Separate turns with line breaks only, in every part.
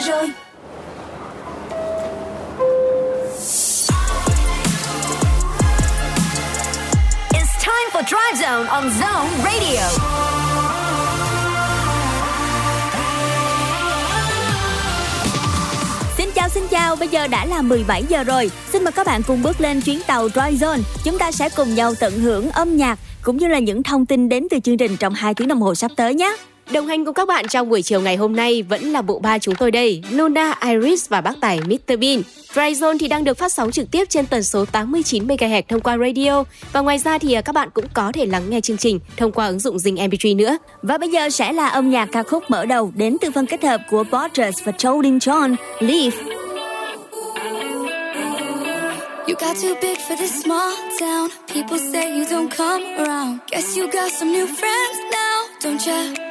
giờ rồi It's time for Drive Zone on Zone Radio.
Xin chào xin chào, bây giờ đã là 17 giờ rồi. Xin mời các bạn cùng bước lên chuyến tàu Dry Zone. Chúng ta sẽ cùng nhau tận hưởng âm nhạc cũng như là những thông tin đến từ chương trình trong 2 tiếng đồng hồ sắp tới nhé.
Đồng hành cùng các bạn trong buổi chiều ngày hôm nay vẫn là bộ ba chúng tôi đây, Luna, Iris và bác tài Mr Bean. Dry Zone thì đang được phát sóng trực tiếp trên tần số 89 MHz thông qua radio và ngoài ra thì à, các bạn cũng có thể lắng nghe chương trình thông qua ứng dụng Zing MP3 nữa.
Và bây giờ sẽ là âm nhạc ca khúc mở đầu đến từ phần kết hợp của Borders và Jolin John, Leave.
You got too big for this small town. People say you don't come around. Guess you got some new friends now, don't you?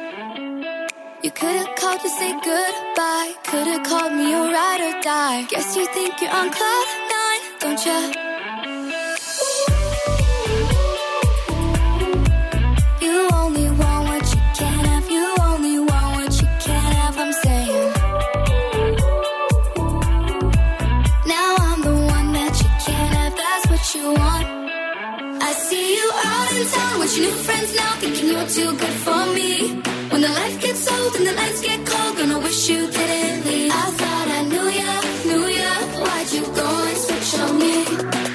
You could've called to say goodbye. Could've called me a ride or die. Guess you think you're on cloud nine, don't ya? You only want what you can't have. You only want what you can't have. I'm saying. Now I'm the one that you can't have. That's what you want. I see you out in town with your new friends now, thinking you're too good for me. When the life gets old and the nights get cold, gonna wish you didn't leave. I thought I knew ya, knew ya. Why'd you go and switch on me?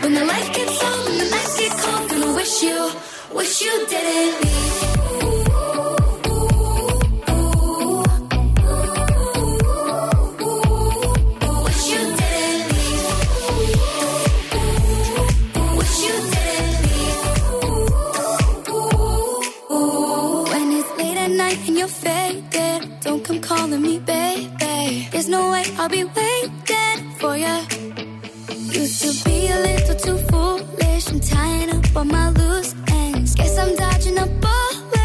When the life gets old and the nights get cold, gonna wish you, wish you didn't leave. I'll be waiting for ya. Used to be a little too foolish and tying up all my loose ends. Guess I'm dodging a bullet.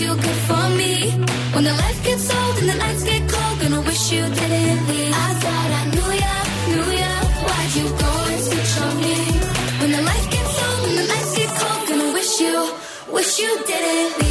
Too good for me. When the life gets old and the nights get cold, gonna wish you didn't leave. I thought I knew ya, knew ya. Why'd you go and switch on me? When the life gets old and the nights get cold, gonna wish you, wish you didn't leave.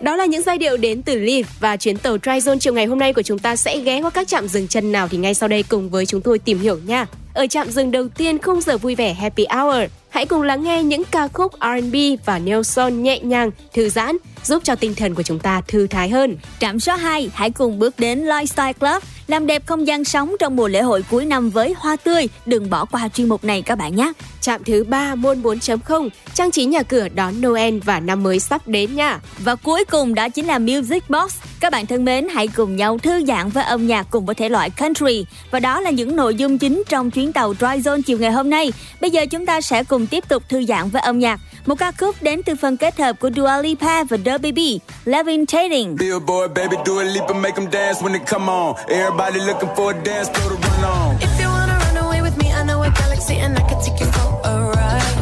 Đó là những giai điệu đến từ Leaf và chuyến tàu Dry Zone chiều ngày hôm nay của chúng ta sẽ ghé qua các trạm dừng chân nào thì ngay sau đây cùng với chúng tôi tìm hiểu nha. Ở trạm dừng đầu tiên khung giờ vui vẻ Happy Hour, hãy cùng lắng nghe những ca khúc R&B và neo soul nhẹ nhàng, thư giãn, giúp cho tinh thần của chúng ta thư thái hơn.
Trạm số 2, hãy cùng bước đến Lifestyle Club, làm đẹp không gian sống trong mùa lễ hội cuối năm với hoa tươi. Đừng bỏ qua chuyên mục này các bạn nhé.
Trạm thứ 3 môn 4.0, trang trí nhà cửa đón Noel và năm mới sắp đến nha.
Và cuối cùng đó chính là Music Box. Các bạn thân mến, hãy cùng nhau thư giãn với âm nhạc cùng với thể loại country. Và đó là những nội dung chính trong chuyến tàu Dry Zone chiều ngày hôm nay. Bây giờ chúng ta sẽ cùng tiếp tục thư giãn với âm nhạc. Một ca khúc đến từ phần kết hợp của Dua Lipa và The Baby, Levitating.
Billboard, baby, do a leap and make them dance when they come on. Everybody looking for a dance floor to run on.
If you wanna run away with me, I know a galaxy and I can take you for a ride.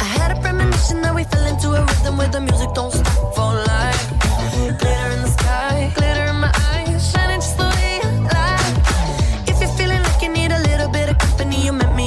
I had a premonition that we fell into a rhythm where the music don't stop for life. Glitter in the sky, glitter in my eyes, shining just the way you like. If you're feeling like you need a little bit of company, you met me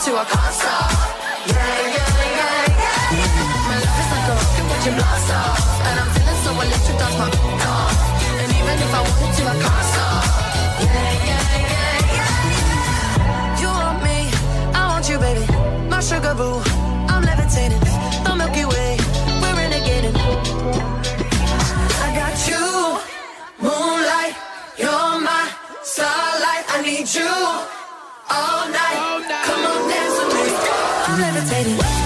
To, I can't stop. Yeah, yeah, yeah, yeah. My love is like a rocket with your blast off, and I'm feeling so electric, times my off. And even if I wanted to, I can't stop. Yeah, yeah, yeah, yeah. You want me, I want you, baby. My sugar boo, I'm levitating. The Milky Way, we're renegading. I got you, moonlight. You're my starlight. I need you all night. Come on, dance with me. I'm levitating.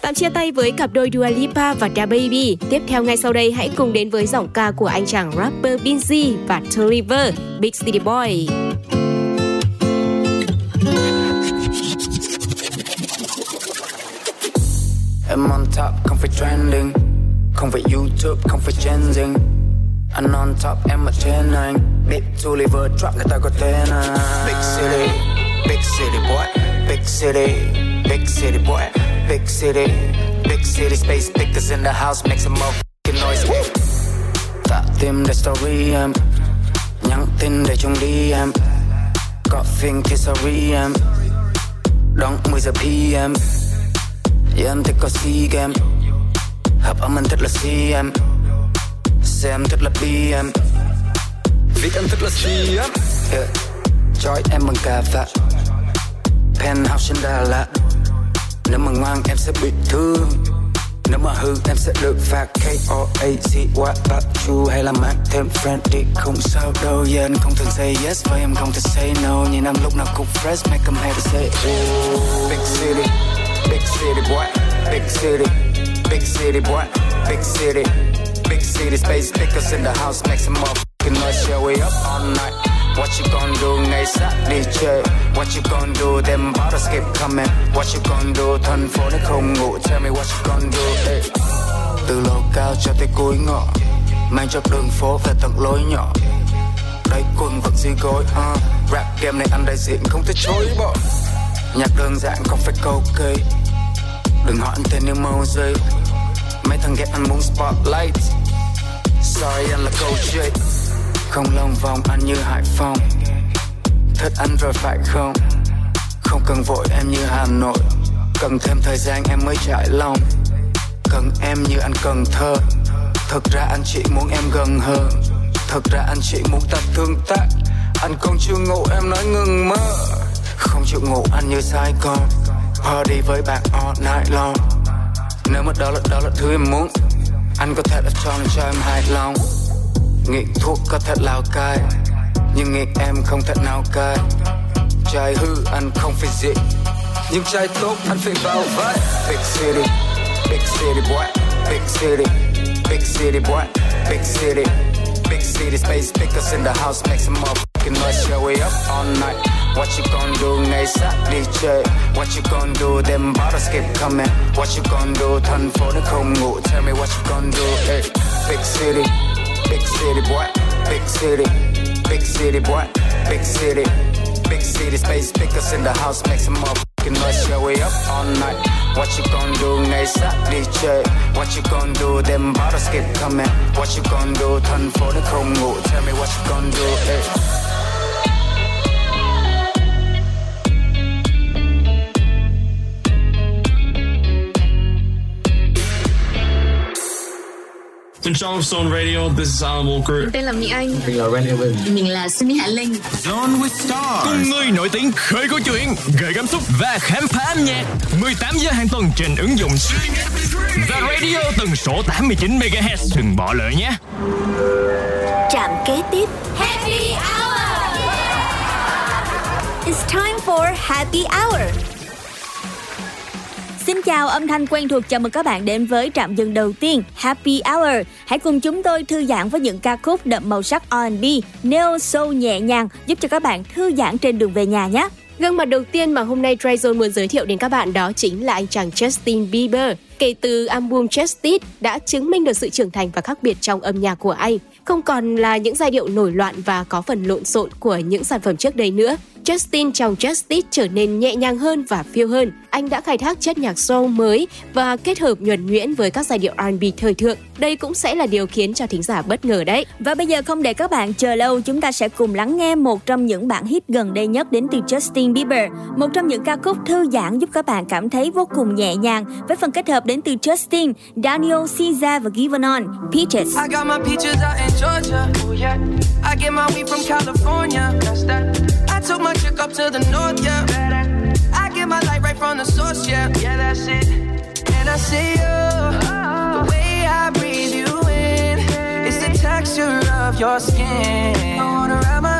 Tạm chia tay với cặp đôi Dua Lipa và Da Baby. Tiếp theo ngay sau đây hãy cùng đến với giọng ca của anh chàng rapper Binz và Toliver, Big City Boy.
Em on top, không phải trending. Không phải YouTube, không phải changing Anh on top, em ở trên anh. Big Toliver drop người ta có tên anh. Big city, big city boy Big city, big city boy. Big city, big city space Big in the house, make some motherfucking noise. Tạ tim để story em. Nhắn tin để chung đi em. Có phim kia sorry em. Đón 10 giờ PM Yeah, em thích có SEA Games. Hợp âm anh thích là CM Xem thích là BM Viết em thích là CM yeah. Chói em bằng cà vạt Penthouse trên Đà Lạt nếu mà ngoan, em sẽ bị thương. Nếu mà hư, em sẽ được phạt. K-O-A-Z What about you Hay là mang thêm friend đi, Không sao đâu. Yeah, anh không thường say yes Và em không thể say no. Nhìn em lúc nào cũng fresh, Make em hay to say, Ooh. Big city Big city boy, Big city Big city boy, Big city Big city space Pickers in the house, Make some motherfucking noise Yeah we up all night? What you gonna do ngày sát đi chơi What you gonna do? Them bottles keep coming. What you gonna do? Thành phố nó không ngủ. Tell me what you gonna do hey. Từ lầu cao cho tới cuối ngõ, Mang cho đường phố về tận lối nhỏ. Đây quần vẫn dưới gối uh. Rap game này anh đại diện không thể chối bỏ. Nhạc đơn giản không phải câu cây Đừng hỏi anh tên như màu dây Mấy thằng ghét anh muốn spotlight. Sorry, anh là câu chuyện không lòng vòng anh như Hải Phòng. Thích anh rồi phải không? Không cần vội, em như Hà Nội. Cần thêm thời gian, em mới trải lòng. Cần em như anh cần thơ. Thật ra anh chỉ muốn em gần hơn Thật ra anh chỉ muốn ta tương tác Anh còn chưa ngủ, em nói ngừng mơ. Không chịu ngủ, anh như sai con Party với bạn all night long. Nếu mà đó là đó là thứ em muốn. Anh có thể là cho nên cho em hài lòng. Nghiện thuốc có thật lao cai Nhưng nghiện em không thật nào cai Trai hư anh không phải dị Nhưng trai tốt anh phải vào vai. Big city Big city boy, big city, big city boy, big city, big city space pickers in the house, make some motherfucking noise, yeah we up all night. What you gonna do ngày sát đi chơi What you gonna do? Them bottles keep coming. What you gonna do? Thành phố nó không ngủ Tell me what you gonna do hey. Big city, big city boy. Big city, big city boy. Big city, big city space pickers in the house Make some motherfucking noise yeah we? Up all night. What you gonna do sát đi chơi What you gonna do? Them bottles keep coming. What you gonna do? Turn for the ngủ Tell me what you gonna do hey.
Trên trong Stone Radio, this is Alan Walker.
Tên là Mỹ Anh.
Mình là Randy Win.
Mình là Sunny Hạ Linh.
Zone with Stars. Cùng người nổi tiếng khơi câu chuyện, gợi cảm xúc và khám phá âm nhạc. 18 giờ hàng tuần trên ứng dụng và radio tần số 89 MHz. Đừng bỏ lỡ nhé.
Trạm kế tiếp
Happy Hour.
It's time for Happy Hour. Xin chào âm thanh quen thuộc chào mừng các bạn đến với trạm dừng đầu tiên Happy Hour. Hãy cùng chúng tôi thư giãn với những ca khúc đậm màu sắc R&B, neo soul nhẹ nhàng giúp cho các bạn thư giãn trên đường về nhà nhé.
Gương mặt đầu tiên mà hôm nay Tryzone muốn giới thiệu đến các bạn đó chính là anh chàng Justin Bieber. Kể từ album Justice đã chứng minh được sự trưởng thành và khác biệt trong âm nhạc của anh. Không còn là những giai điệu nổi loạn và có phần lộn xộn của những sản phẩm trước đây nữa. Justin trong Justice trở nên nhẹ nhàng hơn và phiêu hơn. Anh đã khai thác chất nhạc soul mới và kết hợp nhuần nhuyễn với các giai điệu R&B thời thượng. Đây cũng sẽ là điều khiến cho thính giả bất ngờ đấy.
Và bây giờ không để các bạn chờ lâu, chúng ta sẽ cùng lắng nghe một trong những bản hit gần đây nhất đến từ Justin Justin Bieber. Một trong những ca khúc thư giãn giúp các bạn cảm thấy vô cùng nhẹ nhàng với phần kết hợp đến từ Justin, Daniel Caesar và Given On, Peaches.
I got my peaches out in Georgia. ooh yeah. I get my weed from California. That's that. I took my chick up to the north, yeah. I get my light right from the source, yeah. Yeah, that's it. And I see you. The way I breathe you in. It's the texture of your skin. I wanna wrap my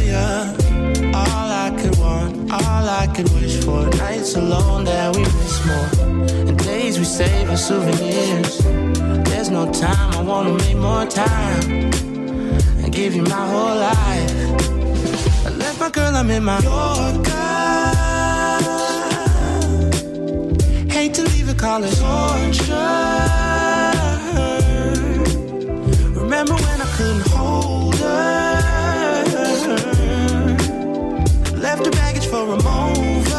All I could wish for. Nights alone that we miss more, and days we save as souvenirs. There's no time, I wanna make more time and give you my whole life. I left my girl, I'm in my Yorker. Hate to leave it, call it torture. Remember when I couldn't hold her? Left her baggage for a mover.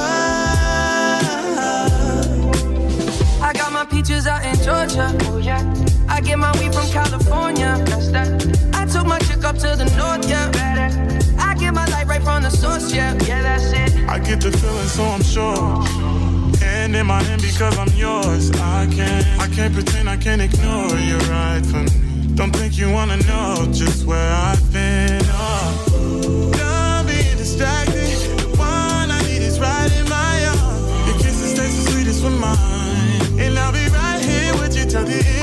I got my peaches out in Georgia. Oh yeah. I get my weed from California. That's that. I took my chick up to the north. Yeah. Better. I get my light right from the source. Yeah. Yeah, that's it.
I get the feeling, so I'm sure. Hand in my hand because I'm yours. I can't, I can't pretend I can't ignore you right from me. Don't think you wanna know just where I've been. Oh. Don't be distracted.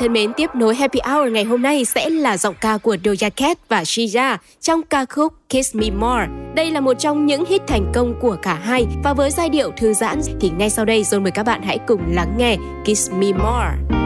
Thân mến, tiếp nối Happy Hour ngày hôm nay sẽ là giọng ca của Doja Cat và Shija trong ca khúc Kiss Me More. Đây là một trong những hit thành công của cả hai và với giai điệu thư giãn thì ngay sau đây John mời các bạn hãy cùng lắng nghe Kiss Me More.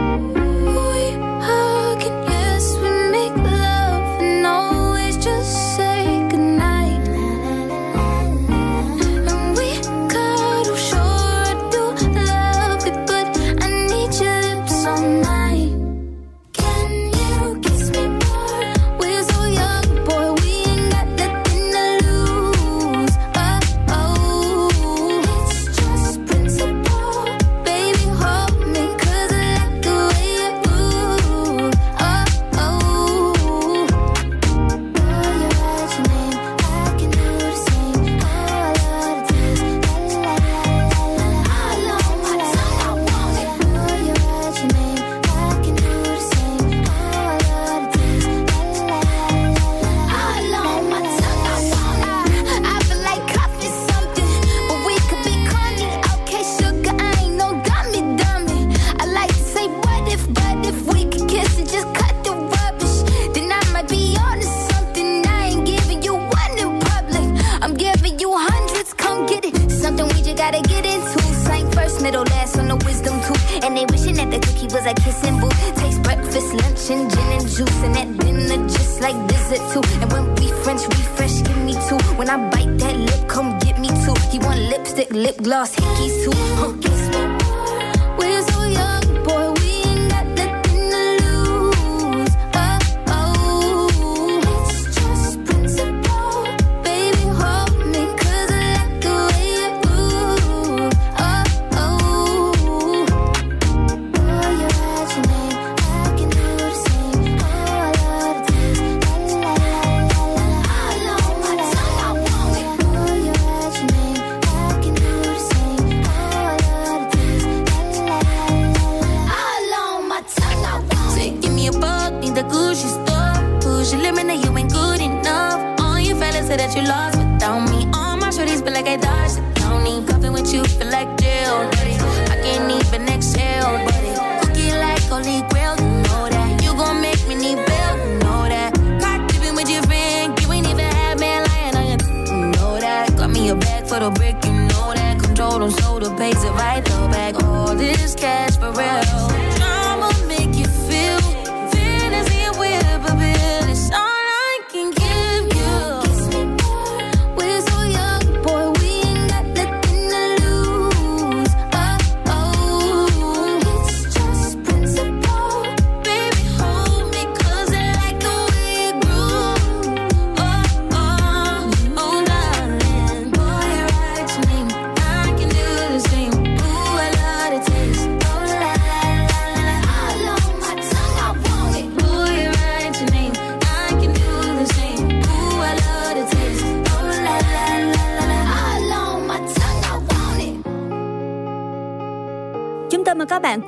kitchen, gin and juice, and that dinner just like dessert too. And when we French refresh, give me two. When I bite that lip, come get me two. He want lipstick, lip gloss, hickeys too. Huh,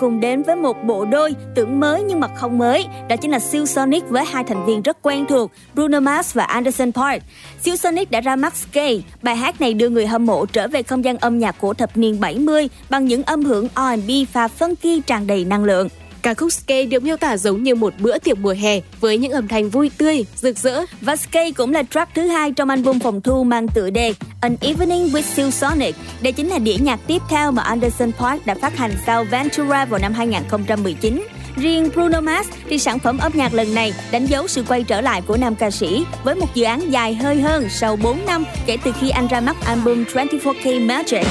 cùng đến với một bộ đôi tưởng mới nhưng mà không mới. Đó chính là Siêu Sonic với hai thành viên rất quen thuộc, Bruno Mars và Anderson Paak. Siêu Sonic đã ra mắt Skate. Bài hát này đưa người hâm mộ trở về không gian âm nhạc của thập niên 70 bằng những âm hưởng R&B pha funky tràn đầy năng lượng.
Ca khúc Skate được miêu tả giống như một bữa tiệc mùa hè với những âm thanh vui tươi, rực rỡ.
Và Skate cũng là track thứ hai trong album phòng thu mang tựa đề An Evening with Sil Sonic. Đây chính là đĩa nhạc tiếp theo mà Anderson Park đã phát hành sau Ventura vào năm 2019. Riêng Bruno Mars thì sản phẩm âm nhạc lần này đánh dấu sự quay trở lại của nam ca sĩ với một dự án dài hơi hơn sau 4 năm kể từ khi anh ra mắt album 24K Magic.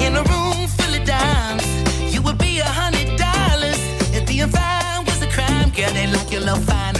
In a room being fine was a crime. Girl, they like your little fine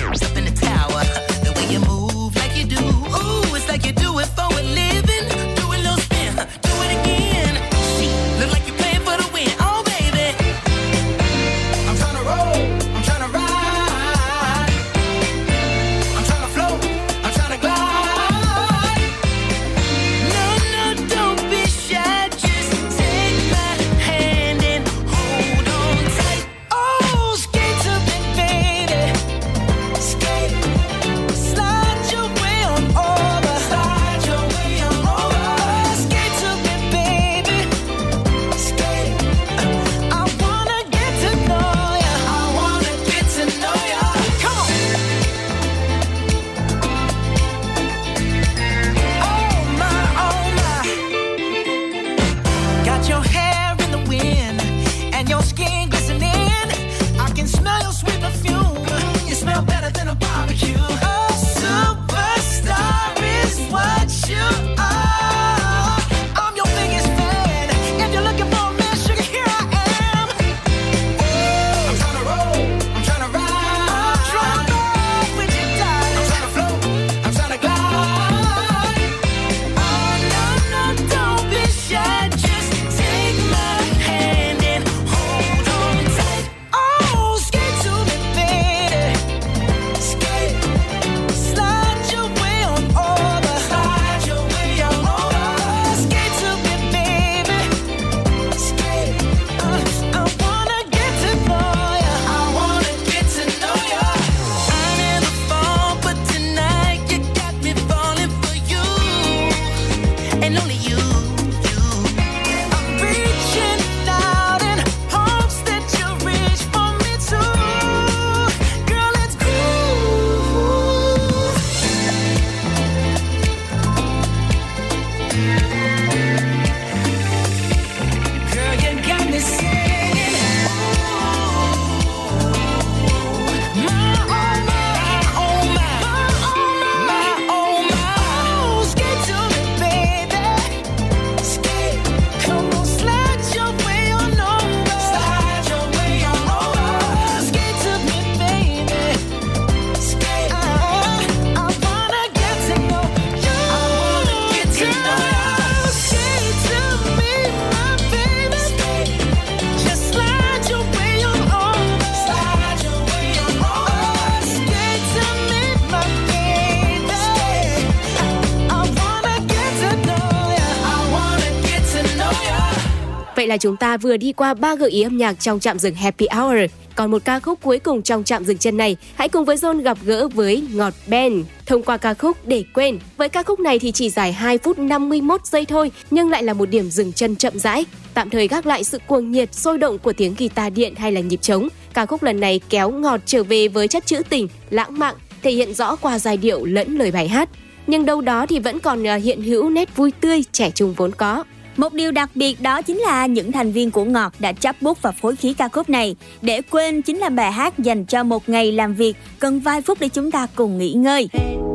là chúng ta vừa đi qua ba gợi ý âm nhạc trong trạm dừng Happy Hour. Còn một ca khúc cuối cùng trong trạm dừng chân này, hãy cùng với John gặp gỡ với Ngọt Ben thông qua ca khúc Để quên. Với ca khúc này thì chỉ dài 2 phút 51 giây thôi, nhưng lại là một điểm dừng chân chậm rãi. Tạm thời gác lại sự cuồng nhiệt, sôi động của tiếng guitar điện hay là nhịp trống. Ca khúc lần này kéo ngọt trở về với chất trữ tình, lãng mạn, thể hiện rõ qua giai điệu lẫn lời bài hát. Nhưng đâu đó thì vẫn còn ờ, hiện hữu nét vui tươi, trẻ trung vốn có.
Một điều đặc biệt đó chính là những thành viên của Ngọt đã chấp bút và phối khí ca khúc này. Để quên chính là bài hát dành cho một ngày làm việc, cần vài phút để chúng ta cùng nghỉ ngơi.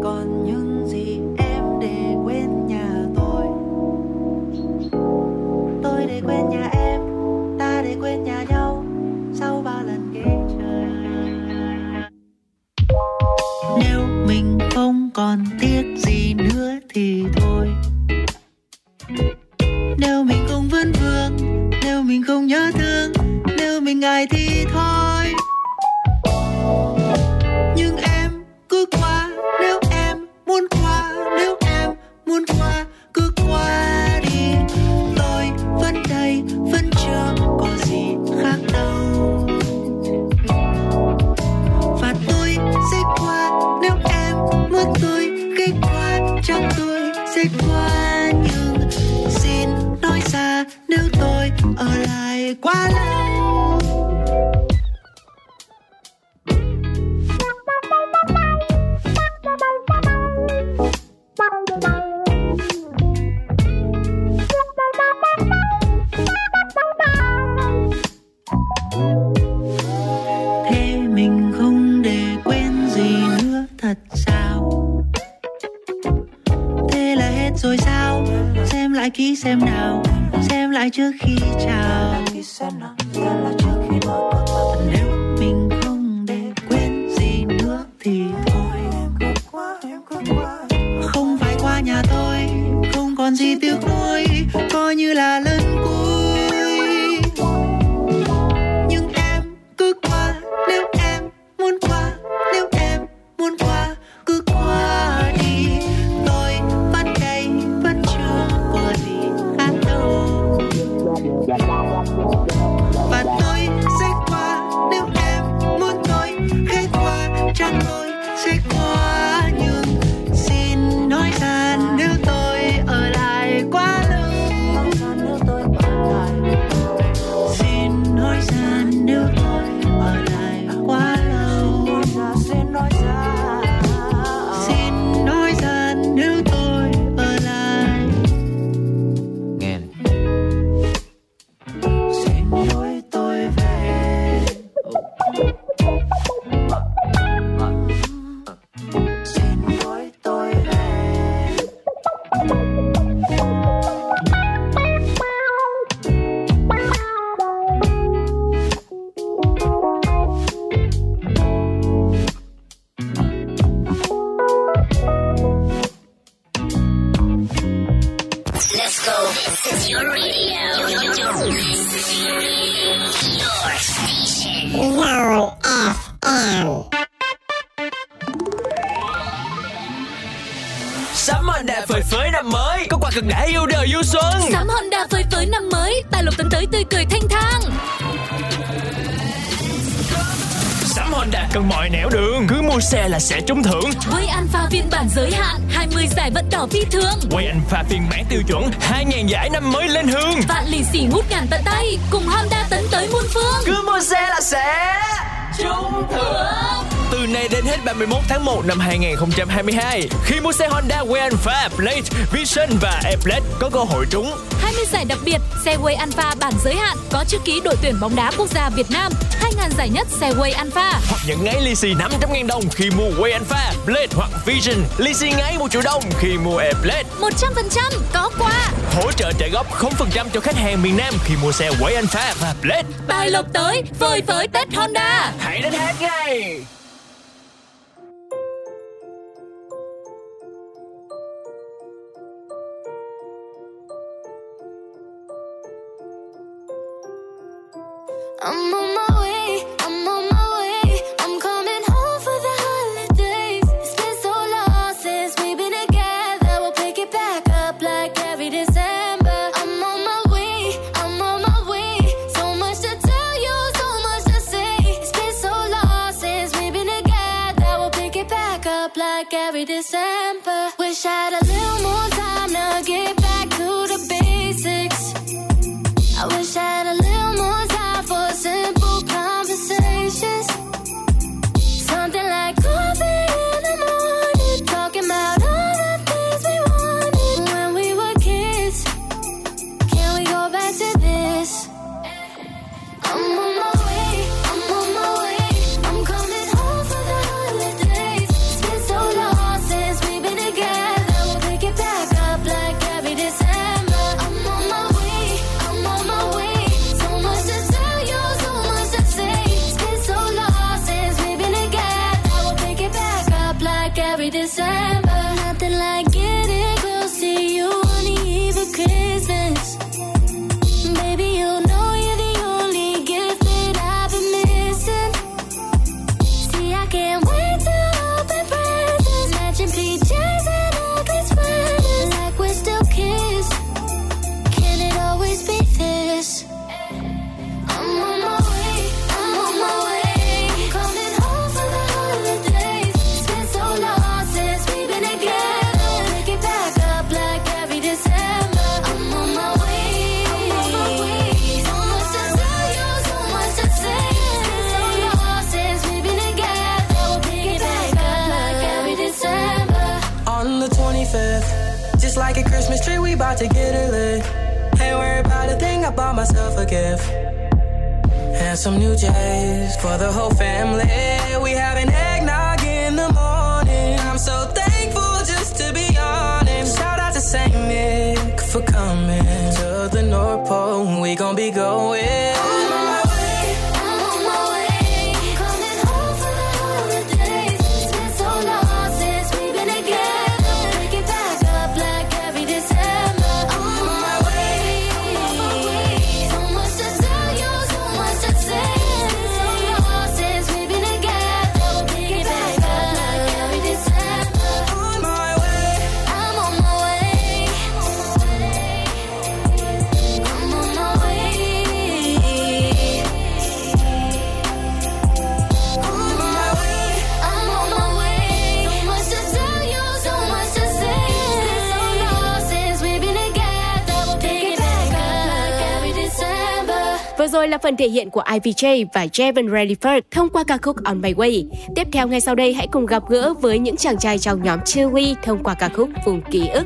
còn những gì em để quên nhà tôi tôi để quên nhà em ta để quên nhà nhau sau bao lần ghé trời nếu mình không còn tiếc gì nữa thì thôi nếu mình không vấn vương nếu mình không nhớ thương, nếu mình ngại thì thôi. Nhưng em cứ qua, nếu em muốn qua, nếu em muốn qua, cứ qua đi. Tôi vẫn đây, vẫn chưa có gì khác đâu. Và tôi sẽ qua, nếu em muốn tôi ghé qua chẳng tôi. Ở lại quá lâu. Thế mình không để quên gì nữa, thật sao? Thế là hết rồi sao? Xem lại kỹ xem nào em lại trước khi chào. Nếu mình không để quên gì nữa thì thôi. Không phải qua nhà tôi, không còn gì tiếc nuối. Coi như là
lời Go. This is your radio. Your station. Zone FM.
Sắm Honda phơi phới năm mới Có quà cực đã yêu đời du xuân
Sắm Honda phơi phới năm mới, tài lộc tấn tới tươi cười thanh thang.
Sắm Honda cần mọi nẻo đường Cứ mua xe là sẽ trúng thưởng
Với Alpha phiên bản giới hạn, 20 giải vận đỏ phi thường.
Quay anh pha phiên bản tiêu chuẩn 2.000 giải năm mới lên hương
Vạn lì xì ngút ngàn tận tay, cùng Honda tấn tới muôn phương.
Cứ mua xe là sẽ
trúng thưởng.
Từ nay đến hết 31 tháng 1 năm 2022 Khi mua xe Honda Way Alpha, Blade, Vision và E-Blade Có cơ hội trúng
20 giải đặc biệt, Segway Alpha bản giới hạn có chữ ký đội tuyển bóng đá quốc gia Việt Nam, 2.000 giải nhất Segway Alpha.
Hoặc nhận ngay lì xì 500.000 đồng khi mua Way Alpha, Blade hoặc Vision Lì xì ngay 1 triệu đồng khi mua E-Blade
100% có quà.
Hỗ trợ trả góp 0% cho khách hàng miền Nam khi mua xe Way Alpha và Blade
Tài lộc tới, vơi với Tết Honda.
Hãy đến hết ngay
I'm on my
about to
get it lit. Ain't worried about a thing, I bought myself a gift. And some new J's for the whole family. We having eggnog in the morning. I'm so thankful just to be on it. Shout out to St. Nick for coming to the North Pole. We gon' be going.
phần thể hiện của IVJ và Jevon Redford thông qua ca khúc On My Way. Tiếp theo, ngay sau đây, hãy cùng gặp gỡ với những chàng trai trong nhóm Chili thông qua ca khúc Vùng Ký ức.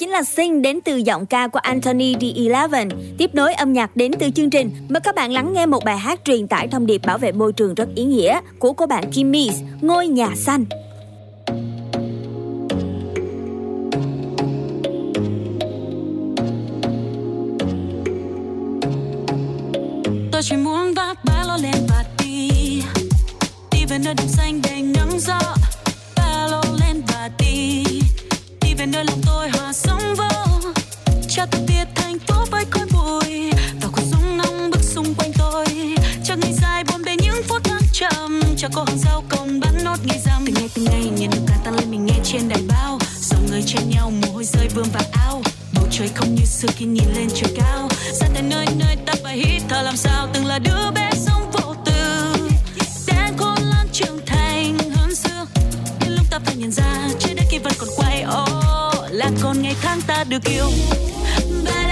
Chính là Sing đến từ giọng ca của Anthony D11. Tiếp nối âm nhạc đến từ chương trình, mời các bạn lắng nghe một bài hát truyền tải thông điệp bảo vệ môi trường rất ý nghĩa của cô bạn Kim Ngôi nhà xanh.
tôi chỉ muốn vác ba lô lên và đi đi về nơi đêm xanh đầy nắng gió phố hàng rau công bán nốt ngày rằm từng ngày từng ngày nhìn được cả tăng lên mình nghe trên đài bao. Dòng người chen nhau, mồ hôi rơi vương vào áo bầu trời không như xưa khi nhìn lên trời cao. Xa tại nơi nơi ta phải hít thở làm sao? Từng là đứa bé sống vô tư. Đang khôn lớn trưởng thành hơn xưa. Đến lúc ta phải nhận ra trái đất kia vẫn còn quay. Ô là còn ngày tháng ta được yêu. Ba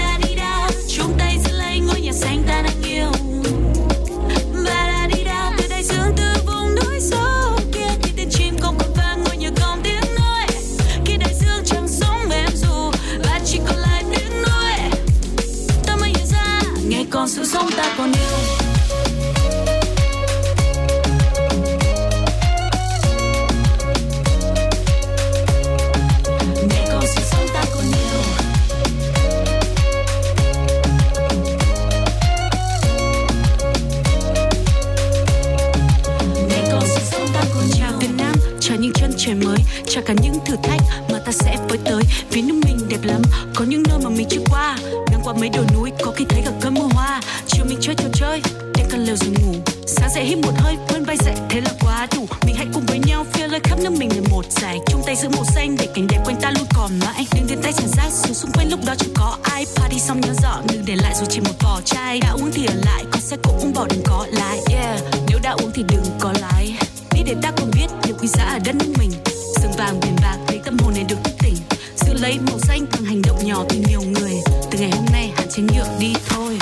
Nam chào những chân trời mới chào cả những thử thách mà ta sẽ với tới vì nước mình đẹp lắm, có những nơi mà mình chưa qua. Ngang qua mấy đồi núi, có khi thấy cả cơn mưa hoa mình chơi trò chơi. Để cần lều rồi ngủ, sáng dậy hít một hơi quên bay dậy, thế là quá đủ. Mình hãy cùng với nhau phía lời khắp nước mình là một giải chung tay giữ màu xanh để cảnh đẹp quanh ta luôn còn mãi. Đừng đến tay chẳng rác, xuống xung quanh lúc đó chẳng có ai. Party xong nhớ dọn đừng để lại dù chỉ một vỏ chai. Đã uống thì ở lại có sẽ cũng uống bỏ đừng có lại yeah, nếu đã uống thì đừng có lái. Đi để ta cùng biết điều quý giá ở đất nước mình. Sừng vàng, biển bạc thấy tâm hồn này được thức tỉnh. Giữ lấy màu xanh bằng hành động nhỏ từ nhiều người. Từ ngày hôm nay, hạn chế nhựa đi thôi.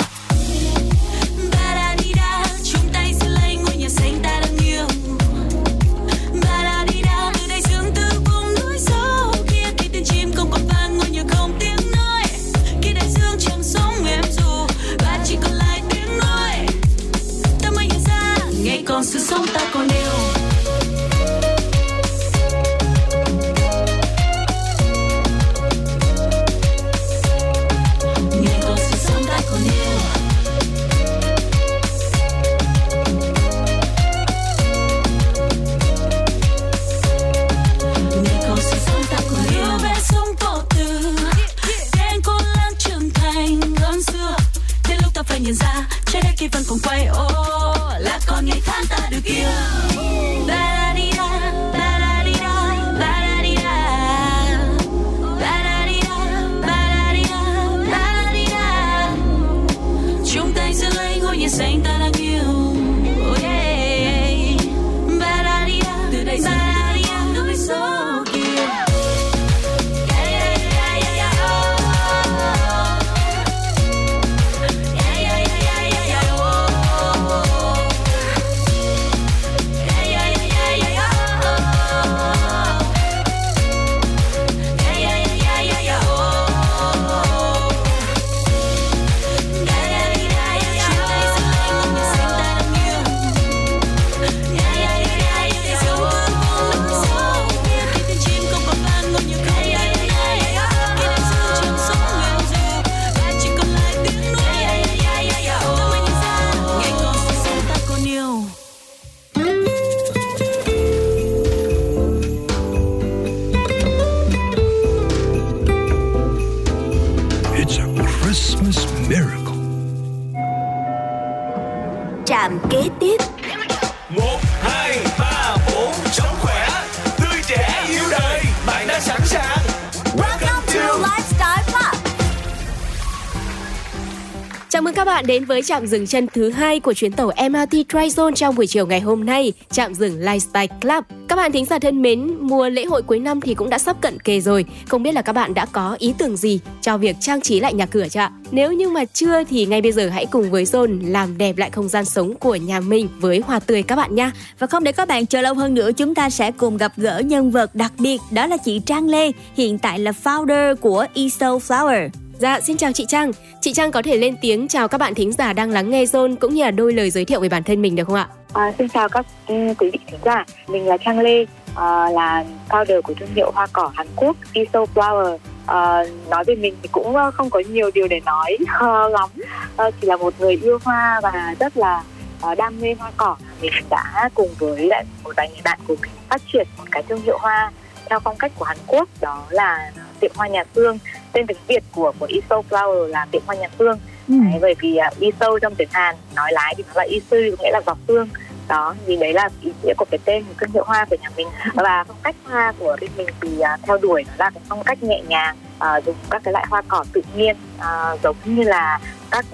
Đến
với trạm dừng chân thứ hai của chuyến tàu MRT Trizone trong buổi chiều ngày hôm nay, trạm dừng Lifestyle Club. Các bạn thính giả thân mến, mùa lễ hội cuối năm thì cũng đã sắp cận kề rồi. Không biết là các bạn đã có ý tưởng gì cho việc trang trí lại nhà cửa chưa ạ? Nếu như mà chưa thì ngay bây giờ hãy cùng với Zone làm đẹp lại không gian sống của nhà mình với hoa tươi các bạn nha.
Và không để các bạn chờ lâu hơn nữa, chúng ta sẽ cùng gặp gỡ nhân vật đặc biệt đó là chị Trang Lê, hiện tại là founder của Iso Flower.
Dạ, xin chào chị Trang. Chị Trang có thể lên tiếng chào các bạn thính giả đang lắng nghe Zone cũng như là đôi lời giới thiệu về bản thân mình được không ạ?
À, xin chào các ừ, quý vị thính giả. Mình là Trang Lê, à, là founder của thương hiệu hoa cỏ Hàn Quốc Iso Flower. À, nói về mình thì cũng ờ, không có nhiều điều để nói uh, lắm. À, chỉ là một người yêu hoa và rất là uh, đam mê hoa cỏ. Mình đã cùng với lại một vài người bạn của mình phát triển một cái thương hiệu hoa theo phong cách của Hàn Quốc đó là tiệm hoa nhà Phương tên tiếng Việt của của Iso Flower là tiệm hoa nhà Phương
Ừ.
đấy, bởi vì uh, Iso trong tiếng Hàn nói lái thì nó là Isu nghĩa là dọc phương đó thì đấy là ý nghĩa của cái tên thương hiệu hoa của nhà mình. Và phong cách hoa của bên mình thì uh, theo đuổi nó là cái phong cách nhẹ nhàng uh, dùng các cái loại hoa cỏ tự nhiên uh, giống như là các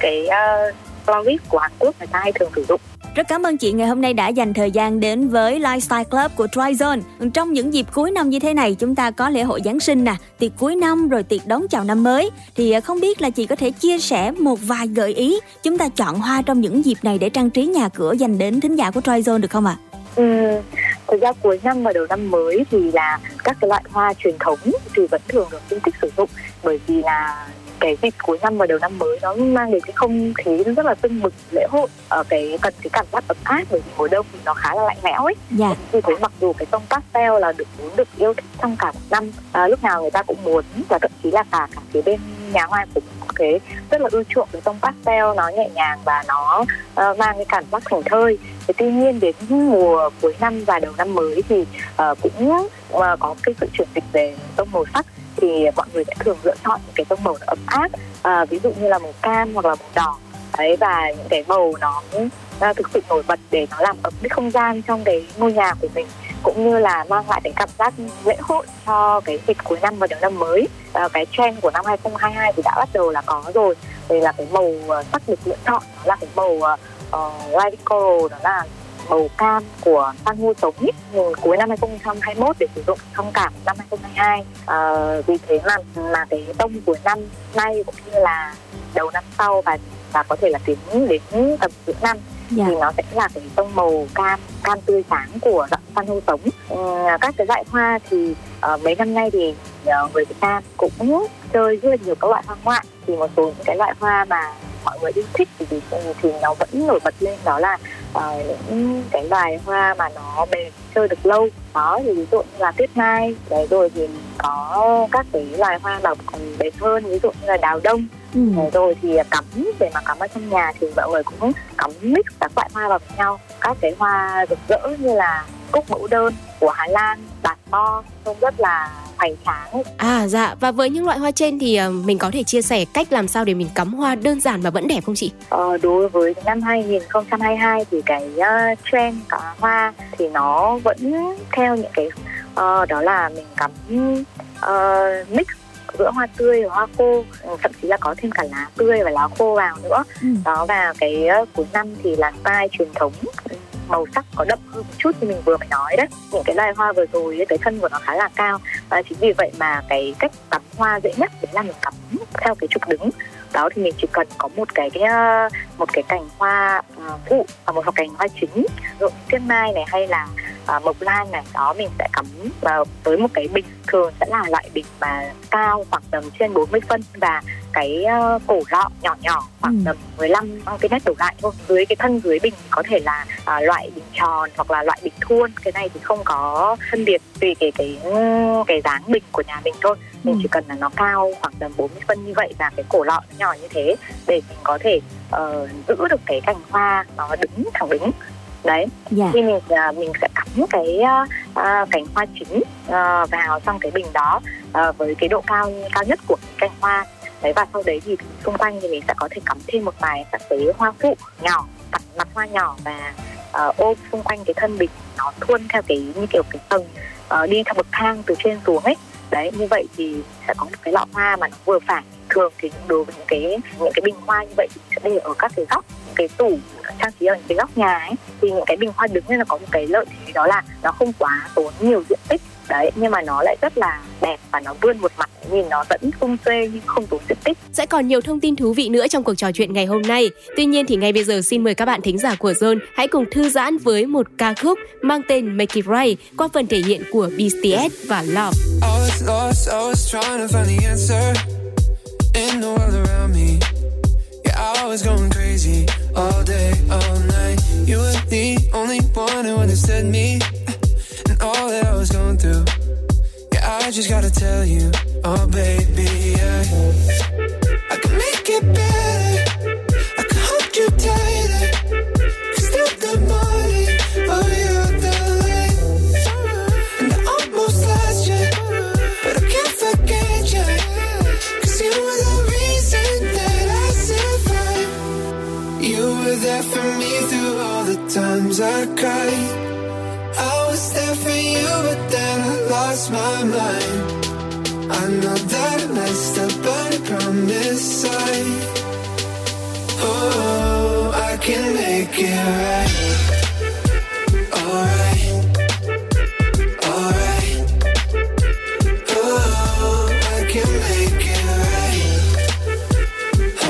cái uh, florist của Hàn Quốc người ta hay thường sử dụng
rất cảm ơn chị ngày hôm nay đã dành thời gian đến với Lifestyle Club của Tryzone. Trong những dịp cuối năm như thế này, chúng ta có lễ hội Giáng sinh nè, tiệc cuối năm rồi tiệc đón chào năm mới. Thì à, không biết là chị có thể chia sẻ một vài gợi ý chúng ta chọn hoa trong những dịp này để trang trí nhà cửa dành đến thính giả của Tryzone được không ạ?
Ừ, thực ra cuối năm và đầu năm mới thì là các cái loại hoa truyền thống thì vẫn thường được khuyến khích sử dụng bởi vì là cái dịp cuối năm và đầu năm mới nó mang đến cái không khí rất là tưng bừng lễ hội. Ở cái cần cái cảm giác ấm áp bởi vì mùa đông thì nó khá là lạnh lẽo ấy.
Dạ.
vì thế mặc dù cái tông pastel là được muốn được yêu thích trong cả một năm à, lúc nào người ta cũng muốn và thậm chí là cả cả phía bên nhà hoa cũng có cái rất là ưa chuộng cái tông pastel nó nhẹ nhàng và nó ờ, mang cái cảm giác thảnh thơi. Thế tuy nhiên đến mùa cuối năm và đầu năm mới thì ờ, cũng ờ, có cái sự chuyển dịch về tông màu sắc thì mọi người sẽ thường lựa chọn những cái tông màu nó ấm áp à, ví dụ như là màu cam hoặc là màu đỏ. Đấy và những cái màu nó à, thực sự nổi bật để nó làm ấm cái không gian trong cái ngôi nhà của mình cũng như là mang lại cái cảm giác lễ hội cho cái dịp cuối năm và đầu năm mới. À, cái trend của năm 2022 thì đã bắt đầu là có rồi. Đây là cái màu à, sắc được lựa chọn đó là cái màu uh, light coral đó là màu cam của san hô sống ý, ừ, cuối năm 2021 để sử dụng trong cả năm 2022 Ờ, vì thế mà mà cái tông cuối năm nay cũng như là đầu năm sau và và có thể là tiến đến tầm giữa năm
Dạ.
thì nó sẽ là cái tông màu cam cam tươi sáng của dạng san hô sống. Ừ, các cái loại hoa thì ờ, mấy năm nay thì ờ, người Việt Nam cũng chơi rất là nhiều các loại hoa ngoại. Thì một số những cái loại hoa mà mọi người yêu thích thì, thì, thì nó vẫn nổi bật lên đó là ờ, những cái loài hoa mà nó bền chơi được lâu đó thì ví dụ như là tuyết mai đấy rồi thì có các cái loài hoa mà còn bền hơn ví dụ như là đào đông
Ừ.
Đấy, rồi thì cắm để mà cắm ở trong nhà thì mọi người cũng cắm mix các loại hoa vào với nhau các cái hoa rực rỡ như là cúc mẫu đơn của Hà Lan bạt bo trông rất là hoành tráng
À dạ, và với những loại hoa trên thì ờ, mình có thể chia sẻ cách làm sao để mình cắm hoa đơn giản mà vẫn đẹp không chị?
Ờ, đối với năm 2022 thì cái uh, trend cả hoa thì nó vẫn theo những cái ờ, đó là mình cắm ờ, mix giữa hoa tươi và hoa khô ừ, thậm chí là có thêm cả lá tươi và lá khô vào nữa
Ừ.
đó và cái uh, cuối năm thì là style truyền thống ừ, màu sắc có đậm hơn một chút như mình vừa mới nói đấy. Những cái loài hoa vừa rồi cái thân của nó khá là cao. Và chính vì vậy mà cái cách cắm hoa dễ nhất đấy là mình cắm theo cái trục đứng. Đó thì mình chỉ cần có một cái, cái ờ, một cái cành hoa ờ, phụ và một cành hoa chính ví tiên mai này hay là à, mộc lan này đó mình sẽ cắm vào với một cái bình thường sẽ là loại bình mà cao khoảng tầm trên 40 phân và cái ờ, cổ lọ nhỏ nhỏ khoảng
Ừ.
tầm 15 cm đổ lại thôi dưới cái thân dưới bình có thể là ờ, loại bình tròn hoặc là loại bình thuôn cái này thì không có phân biệt tùy cái cái cái dáng bình của nhà mình thôi mình
Ừ.
chỉ cần là nó cao khoảng tầm 40 phân như vậy và cái cổ lọ nhỏ như thế để mình có thể ờ, giữ được cái cành hoa nó đứng thẳng đứng đấy
Dạ.
khi mình à, mình sẽ cắm cái à, à, cành hoa chính à, vào trong cái bình đó à, với cái độ cao cao nhất của cái cành hoa đấy và sau đấy thì xung quanh thì mình sẽ có thể cắm thêm một vài các cái hoa phụ nhỏ mặt mặt hoa nhỏ và uh, ôm xung quanh cái thân bình nó thuôn theo cái như kiểu cái tầng uh, đi theo bậc thang từ trên xuống ấy. Đấy như vậy thì sẽ có một cái lọ hoa mà nó vừa phải. Thường thì đối với những cái những cái bình hoa như vậy thì sẽ để ở các cái góc những cái tủ trang trí ở những cái góc nhà ấy. Thì những cái bình hoa đứng nên là có một cái lợi thế đó là nó không quá tốn nhiều diện tích đấy nhưng mà nó lại rất là đẹp và nó vươn một mặt nhìn nó vẫn không xê nhưng không tốn diện tích
Sẽ còn nhiều thông tin thú vị nữa trong cuộc trò chuyện ngày hôm nay. Tuy nhiên thì ngay bây giờ xin mời các bạn thính giả của Zone hãy cùng thư giãn với một ca khúc mang tên Make It Right qua phần thể hiện của BTS và Love.
I was lost, I was trying to find the answer in the world around me. Yeah, I was going crazy all day, all night. You were the only one who understood me all that I was going through. Yeah, I just gotta tell you, oh baby, yeah. I can make it better. I can hold you tighter. Cause still the morning, oh you're the light. And I almost lost you, but I can't forget you. Cause you were the reason that I survived. You were there for me through all the times I cried. lost my mind. I know that I messed up, but I promise I. Oh, I can make it right. Alright. Alright. Oh, I can make it right.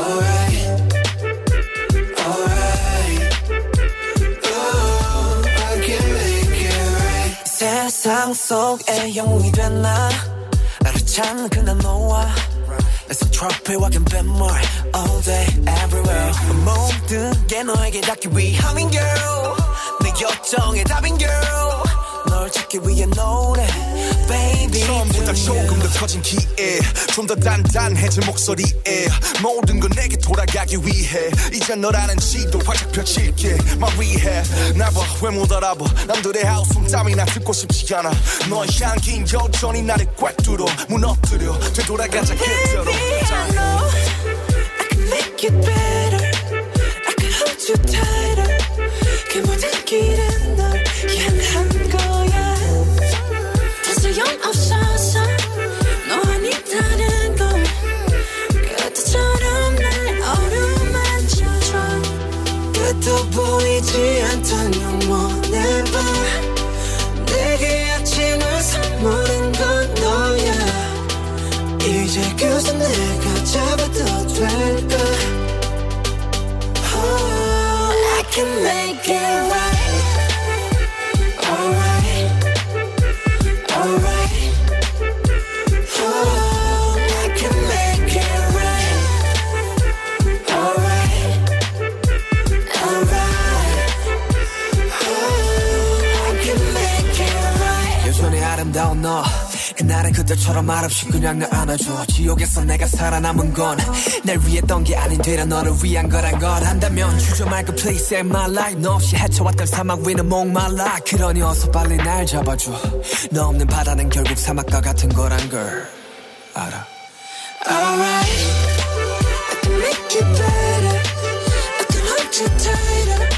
Alright. Alright. Oh, I can make it right.
So. 영웅이 됐나 나를 찾는 그날 너와 Let's trophy walking bit more all day everywhere 모든 게 너에게 닿기 위함인 girl 내 요청의 답인 girl 널 찾기 위해 노래 Baby.
처음보다 조금 더 커진 기에 좀 더 단단해진 목소리에 모든 건 내게 돌아가기 위해 이제 너라는 지도 활짝 펼칠게. My rehab 나봐 왜 못 알아봐? 남들의 하우스 땀이나 듣고 싶지 않아. 너의 향긴 여전히 나를 꽉 뚫어. 무너뜨려. 되돌아가자 그대로.
Make it better. I can hold you tighter. 그 모든 길은 널 향한 보이지 않던 영원의 밤 내게 아침을 선물한 건 너야. 이제 그저 내가 잡아도 될까 oh, I can make it right
그날은 그때처럼 말없이 그냥 날 안아줘. 지옥에서 내가 살아남은 건 날 위했던 게 아닌 되려 너를 위한 거란 걸 안다면 주저 말고 please save my life. 너 없이 헤쳐왔던 사막 위는 목말라. 그러니 어서 빨리 날 잡아줘. 너 없는 바다는 결국 사막과 같은 거란 걸 알아.
Alright, I can make it better. I can hold you tighter.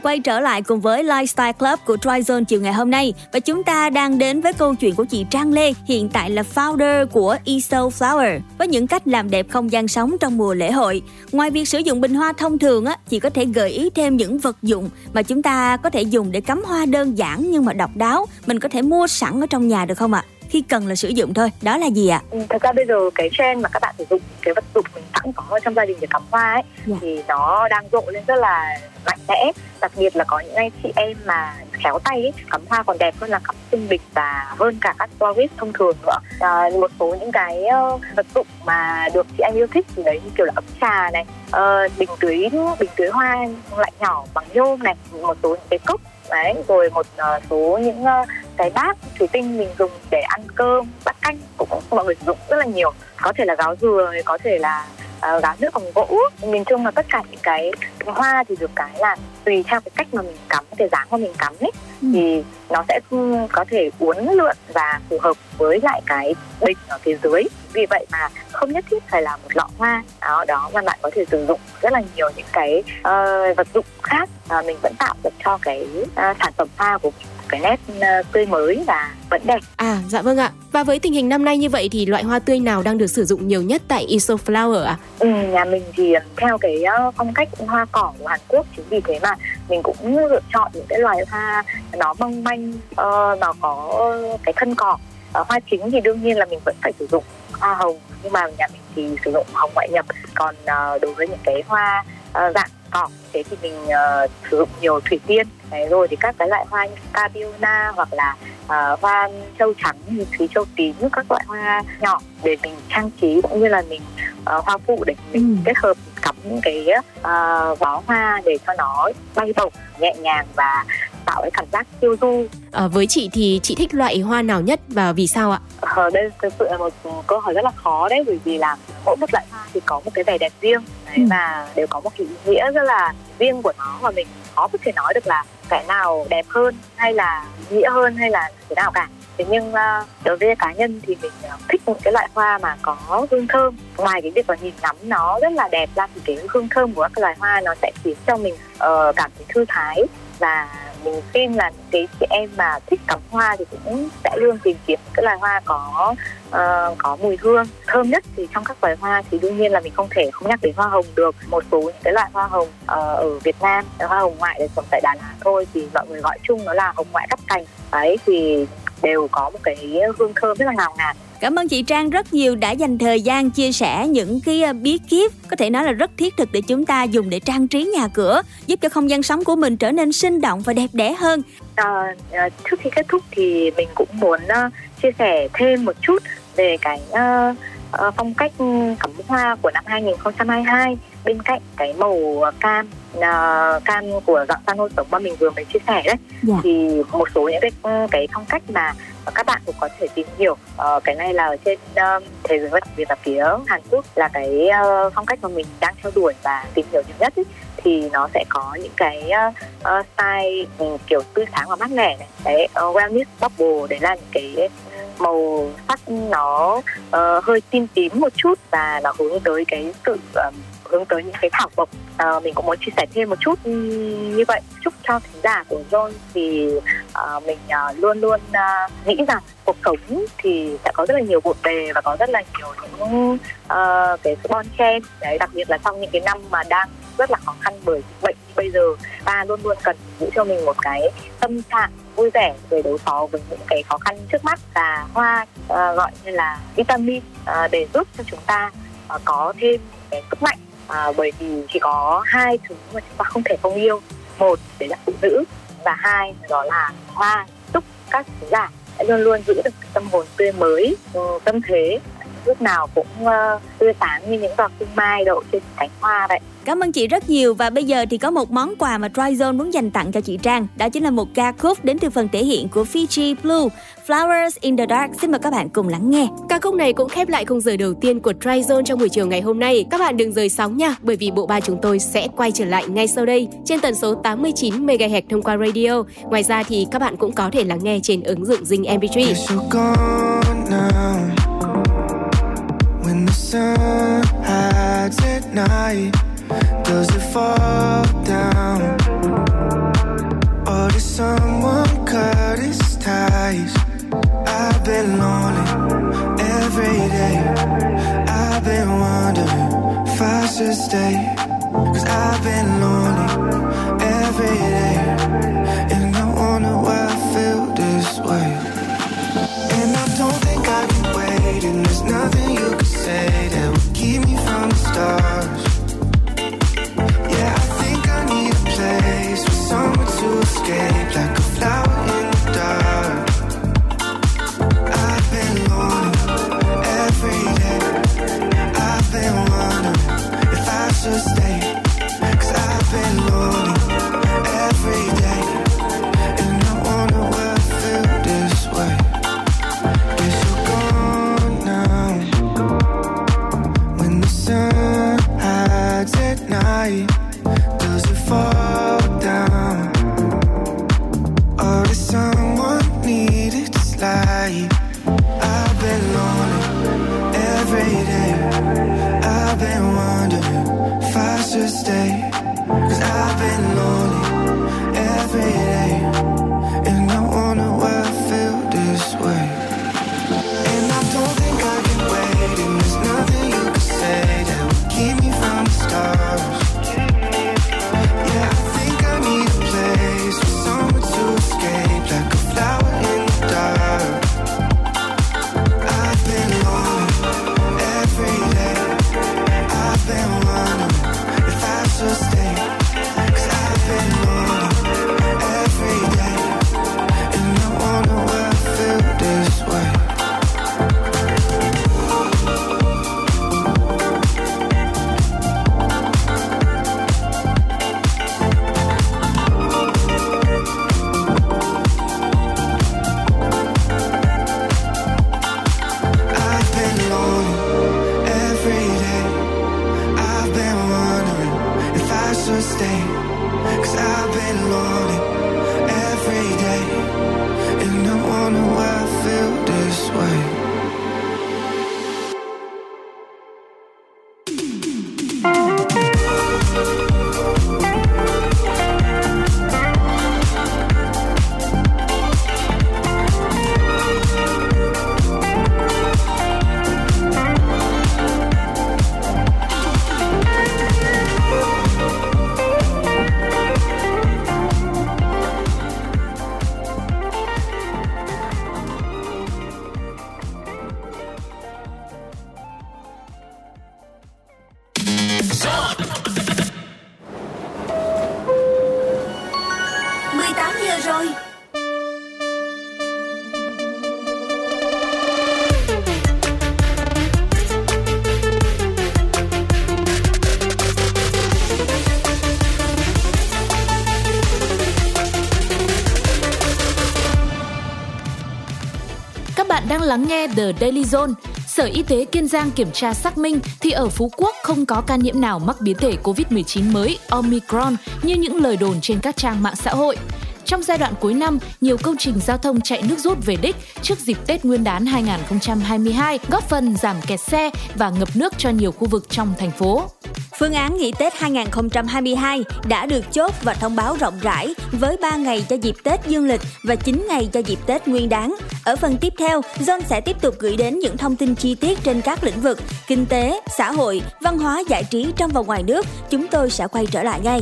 Bạn quay trở lại cùng với Lifestyle Club của Tryzone chiều ngày hôm nay và chúng ta đang đến với câu chuyện của chị Trang Lê hiện tại là founder của Iso Flower với những cách làm đẹp không gian sống trong mùa lễ hội. Ngoài việc sử dụng bình hoa thông thường á, chị có thể gợi ý thêm những vật dụng mà chúng ta có thể dùng để cắm hoa đơn giản nhưng mà độc đáo. Mình có thể mua sẵn ở trong nhà được không ạ? Khi cần là sử dụng thôi. Đó là gì ạ?
Ừ, thật ra bây giờ cái trend mà các bạn sử dụng cái vật dụng mình sẵn có trong gia đình để cắm hoa ấy
Dạ.
thì nó đang rộ lên rất là mạnh mẽ đặc biệt là có những anh chị em mà khéo tay ấy, cắm hoa còn đẹp hơn là cắm tinh bịch và hơn cả các florist thông thường nữa à, một số những cái ờ, vật dụng mà được chị anh yêu thích thì đấy như kiểu là ấm trà này ờ, bình tưới bình tưới hoa loại nhỏ bằng nhôm này một số những cái cốc đấy rồi một ờ, số những ờ, cái bát thủy tinh mình dùng để ăn cơm bát canh cũng mọi người sử dụng rất là nhiều. Có thể là gáo dừa có thể là uh, gáo nước bằng gỗ. Nhìn chung là tất cả những cái hoa thì được cái là tùy theo cái cách mà mình cắm cái dáng mà mình cắm ấy
Ừ.
thì nó sẽ ừ, có thể uốn lượn và phù hợp với lại cái bình ở phía dưới. Vì vậy mà không nhất thiết phải là một lọ hoa đó đó mà bạn có thể sử dụng rất là nhiều những cái ờ, vật dụng khác uh, mình vẫn tạo được cho cái ờ, sản phẩm hoa của mình cái nét ờ, tươi mới và vẫn đẹp
À, dạ vâng ạ. Và với tình hình năm nay như vậy thì loại hoa tươi nào đang được sử dụng nhiều nhất tại Iso Flower ạ?
Ừ, nhà mình thì theo cái ờ, phong cách hoa cỏ của Hàn Quốc chính vì thế mà mình cũng lựa chọn những cái loài hoa nó mong manh ờ, nó có cái thân cỏ Ờ, hoa chính thì đương nhiên là mình vẫn phải sử dụng hoa hồng nhưng mà nhà mình thì sử dụng hồng ngoại nhập còn ờ, đối với những cái hoa ờ, dạng cỏ thế thì mình ờ, sử dụng nhiều thủy tiên. Đấy, rồi thì các cái loại hoa như Cabiona hoặc là ờ, hoa châu trắng như thúy châu tím các loại hoa nhỏ để mình trang trí cũng như là mình ờ, hoa phụ để mình kết hợp cắm những cái ờ, bó hoa để cho nó bay bổng nhẹ nhàng và tạo cái cảm giác tiêu du
À, với chị thì chị thích loại hoa nào nhất và vì sao ạ?
Ờ, đây thực sự là một câu hỏi rất là khó đấy bởi vì là mỗi một loại hoa thì có một cái vẻ đẹp riêng đấy,
Ừ.
và đều có một cái ý nghĩa rất là riêng của nó và mình khó có thể nói được là cái nào đẹp hơn hay là nghĩa hơn hay là thế nào cả thế nhưng ờ, đối với cá nhân thì mình ờ, thích những cái loại hoa mà có hương thơm ngoài cái việc là nhìn ngắm nó rất là đẹp ra thì cái hương thơm của các loài hoa nó sẽ khiến cho mình ờ, cảm thấy thư thái và mình tin là cái chị em mà thích cắm hoa thì cũng sẽ luôn tìm kiếm cái loài hoa có uh, có mùi hương thơm nhất thì trong các loài hoa. Thì đương nhiên là mình không thể không nhắc đến hoa hồng được. Một số những cái loại hoa hồng uh, ở Việt Nam hoa hồng ngoại để trồng tại Đà Lạt thôi thì mọi người gọi chung nó là hồng ngoại cắt cành. Đấy thì đều có một cái hương thơm rất là ngào ngạt.
Cảm ơn chị Trang rất nhiều đã dành thời gian chia sẻ những cái ờ, bí kíp có thể nói là rất thiết thực để chúng ta dùng để trang trí nhà cửa, giúp cho không gian sống của mình trở nên sinh động và đẹp đẽ hơn.
À, trước khi kết thúc thì mình cũng muốn chia sẻ thêm một chút về cái ờ, phong cách cắm hoa của năm 2022 bên cạnh cái màu cam ờ, cam của dạng san hô sống mà mình vừa mới chia sẻ đấy
Dạ.
thì một số những cái cái phong cách mà các bạn cũng có thể tìm hiểu Ờ, cái này là ở trên ờ, thế giới đặc biệt là phía Hàn Quốc là cái ờ, phong cách mà mình đang theo đuổi và tìm hiểu nhiều nhất ý. thì nó sẽ có những cái ờ, style ừ, kiểu tươi sáng và mát mẻ này đấy uh, wellness bubble đấy là những cái màu sắc nó uh, hơi tím tím một chút và nó hướng tới cái sự um, hướng tới những cái thảo mộc. Ờ, mình cũng muốn chia sẻ thêm một chút như vậy. Chúc cho thính giả của John thì ờ, mình ờ, luôn luôn ờ, nghĩ rằng cuộc sống thì sẽ có rất là nhiều bộn bề và có rất là nhiều những ờ, cái sự bon chen. Đấy đặc biệt là trong những cái năm mà đang rất là khó khăn bởi dịch bệnh như bây giờ. Ta luôn luôn cần giữ cho mình một cái tâm trạng vui vẻ để đối phó với những cái khó khăn trước mắt và hoa uh, gọi như là vitamin uh, để giúp cho chúng ta uh, có thêm cái sức mạnh. Uh, bởi vì chỉ có hai thứ mà chúng ta không thể không yêu. Một đấy là phụ nữ và hai đó là hoa. Chúc các khán giả sẽ luôn luôn giữ được tâm hồn tươi mới tâm thế lúc nào cũng ờ, tươi sáng như những giọt sương mai đậu trên cánh hoa vậy
Cảm ơn chị rất nhiều và bây giờ thì có một món quà mà Tryzone muốn dành tặng cho chị Trang. Đó chính là một ca khúc đến từ phần thể hiện của Fiji Blue, Flowers in the Dark. Xin mời các bạn cùng lắng nghe.
Ca khúc này cũng khép lại khung giờ đầu tiên của Tryzone trong buổi chiều ngày hôm nay. Các bạn đừng rời sóng nha, bởi vì bộ ba chúng tôi sẽ quay trở lại ngay sau đây trên tần số 89 MHz thông qua radio. Ngoài ra thì các bạn cũng có thể lắng nghe trên ứng dụng Zing MP3.
Does it fall down? Or does someone cut its ties? I've been lonely every day. I've been wondering if I should stay. Cause I've been lonely stars. Yeah, I think I need a place for somewhere to escape, like a flower in the dark. I've been lonely every day. I've been wondering if I should stay.
Rồi
Các bạn đang lắng nghe The Daily Zone. Sở Y tế Kiên Giang kiểm tra xác minh thì ở Phú Quốc không có ca nhiễm nào mắc biến thể COVID-19 mới Omicron như những lời đồn trên các trang mạng xã hội. Trong giai đoạn cuối năm, nhiều công trình giao thông chạy nước rút về đích trước dịp Tết Nguyên đán 2022, góp phần giảm kẹt xe và ngập nước cho nhiều khu vực trong thành phố.
Phương án nghỉ Tết 2022 đã được chốt và thông báo rộng rãi với 3 ngày cho dịp Tết dương lịch và 9 ngày cho dịp Tết nguyên đáng. Ở phần tiếp theo, John sẽ tiếp tục gửi đến những thông tin chi tiết trên các lĩnh vực kinh tế, xã hội, văn hóa, giải trí trong và ngoài nước. Chúng tôi sẽ quay trở lại ngay.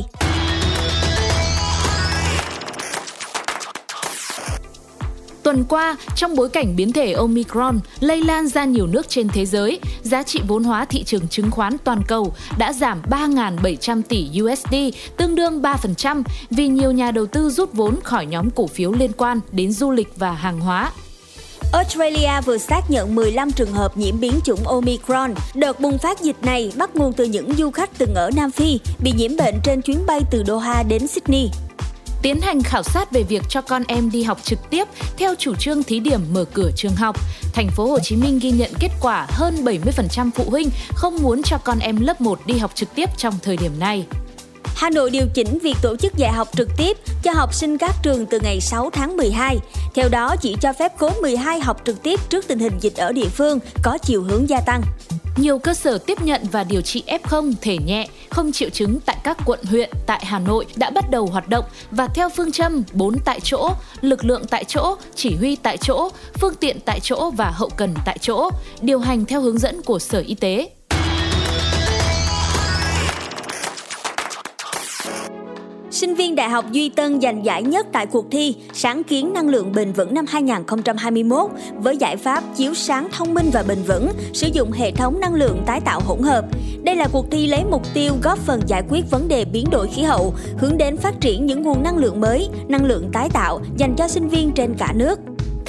Tuần qua, trong bối cảnh biến thể Omicron lây lan ra nhiều nước trên thế giới, giá trị vốn hóa thị trường chứng khoán toàn cầu đã giảm 3.700 tỷ USD, tương đương 3% vì nhiều nhà đầu tư rút vốn khỏi nhóm cổ phiếu liên quan đến du lịch và hàng hóa.
Australia vừa xác nhận 15 trường hợp nhiễm biến chủng Omicron. Đợt bùng phát dịch này bắt nguồn từ những du khách từng ở Nam Phi bị nhiễm bệnh trên chuyến bay từ Doha đến Sydney.
Tiến hành khảo sát về việc cho con em đi học trực tiếp theo chủ trương thí điểm mở cửa trường học. Thành phố Hồ Chí Minh ghi nhận kết quả hơn 70% phụ huynh không muốn cho con em lớp 1 đi học trực tiếp trong thời điểm này.
Hà Nội điều chỉnh việc tổ chức dạy học trực tiếp cho học sinh các trường từ ngày 6 tháng 12. Theo đó, chỉ cho phép khối 12 học trực tiếp trước tình hình dịch ở địa phương có chiều hướng gia tăng.
Nhiều cơ sở tiếp nhận và điều trị F0 thể nhẹ, không triệu chứng tại các quận huyện tại Hà Nội đã bắt đầu hoạt động và theo phương châm 4 tại chỗ, lực lượng tại chỗ, chỉ huy tại chỗ, phương tiện tại chỗ và hậu cần tại chỗ, điều hành theo hướng dẫn của Sở Y tế.
Sinh viên Đại học Duy Tân giành giải nhất tại cuộc thi Sáng kiến năng lượng bền vững năm 2021 với giải pháp chiếu sáng thông minh và bền vững, sử dụng hệ thống năng lượng tái tạo hỗn hợp. Đây là cuộc thi lấy mục tiêu góp phần giải quyết vấn đề biến đổi khí hậu, hướng đến phát triển những nguồn năng lượng mới, năng lượng tái tạo dành cho sinh viên trên cả nước.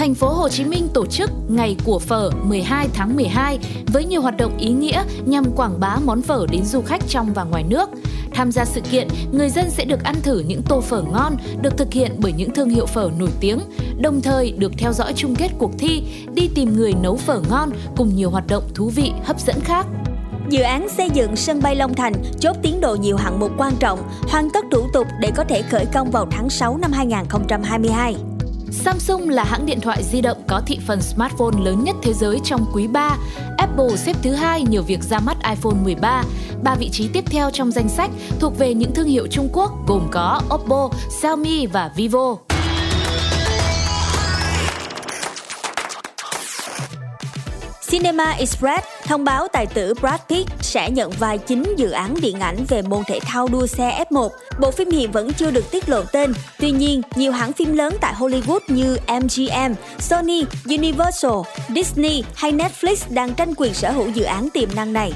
Thành phố Hồ Chí Minh tổ chức Ngày của phở 12 tháng 12 với nhiều hoạt động ý nghĩa nhằm quảng bá món phở đến du khách trong và ngoài nước. Tham gia sự kiện, người dân sẽ được ăn thử những tô phở ngon được thực hiện bởi những thương hiệu phở nổi tiếng, đồng thời được theo dõi chung kết cuộc thi, đi tìm người nấu phở ngon cùng nhiều hoạt động thú vị hấp dẫn khác.
Dự án xây dựng sân bay Long Thành chốt tiến độ nhiều hạng mục quan trọng, hoàn tất thủ tục để có thể khởi công vào tháng 6 năm 2022.
Samsung là hãng điện thoại di động có thị phần smartphone lớn nhất thế giới trong quý 3. Apple xếp thứ hai nhờ việc ra mắt iPhone 13. Ba vị trí tiếp theo trong danh sách thuộc về những thương hiệu Trung Quốc gồm có Oppo, Xiaomi và Vivo.
Cinema Express thông báo tài tử Brad Pitt sẽ nhận vai chính dự án điện ảnh về môn thể thao đua xe F1. Bộ phim hiện vẫn chưa được tiết lộ tên. Tuy nhiên, nhiều hãng phim lớn tại Hollywood như MGM, Sony, Universal, Disney hay Netflix đang tranh quyền sở hữu dự án tiềm năng này.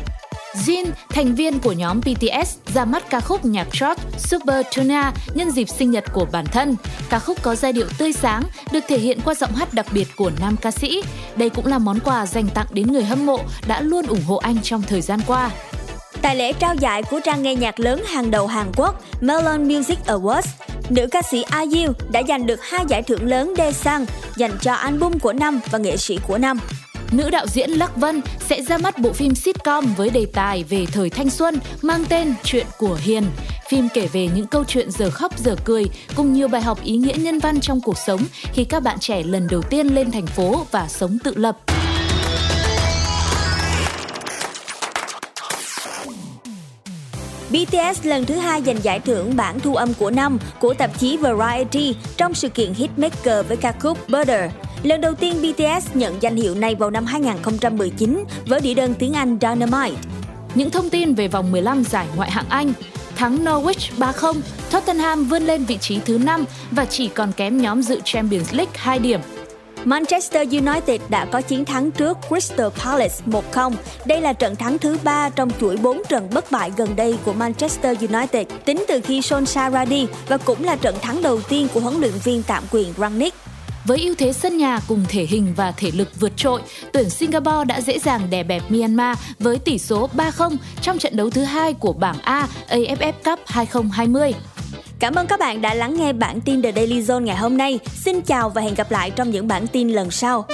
Jin, thành viên của nhóm BTS, ra mắt ca khúc nhạc trot Super Tuna nhân dịp sinh nhật của bản thân. Ca khúc có giai điệu tươi sáng, được thể hiện qua giọng hát đặc biệt của nam ca sĩ. Đây cũng là món quà dành tặng đến người hâm mộ đã luôn ủng hộ anh trong thời gian qua.
Tại lễ trao giải của trang nghe nhạc lớn hàng đầu Hàn Quốc Melon Music Awards, nữ ca sĩ IU đã giành được hai giải thưởng lớn Daesang dành cho album của năm và nghệ sĩ của năm.
Nữ đạo diễn Lắc Vân sẽ ra mắt bộ phim sitcom với đề tài về thời thanh xuân mang tên Chuyện của Hiền. Phim kể về những câu chuyện giờ khóc giờ cười cùng nhiều bài học ý nghĩa nhân văn trong cuộc sống khi các bạn trẻ lần đầu tiên lên thành phố và sống tự lập.
BTS lần thứ hai giành giải thưởng bản thu âm của năm của tạp chí Variety trong sự kiện Hitmaker với ca khúc Butter. Lần đầu tiên BTS nhận danh hiệu này vào năm 2019 với đĩa đơn tiếng Anh Dynamite.
Những thông tin về vòng 15 giải ngoại hạng Anh Thắng Norwich 3-0, Tottenham vươn lên vị trí thứ 5 và chỉ còn kém nhóm dự Champions League 2 điểm.
Manchester United đã có chiến thắng trước Crystal Palace 1-0. Đây là trận thắng thứ 3 trong chuỗi 4 trận bất bại gần đây của Manchester United tính từ khi Solskjaer ra đi và cũng là trận thắng đầu tiên của huấn luyện viên tạm quyền Rangnick.
Với ưu thế sân nhà cùng thể hình và thể lực vượt trội, tuyển Singapore đã dễ dàng đè bẹp Myanmar với tỷ số 3-0 trong trận đấu thứ hai của bảng A AFF Cup 2020.
Cảm ơn các bạn đã lắng nghe bản tin The Daily Zone ngày hôm nay. Xin chào và hẹn gặp lại trong những bản tin lần sau.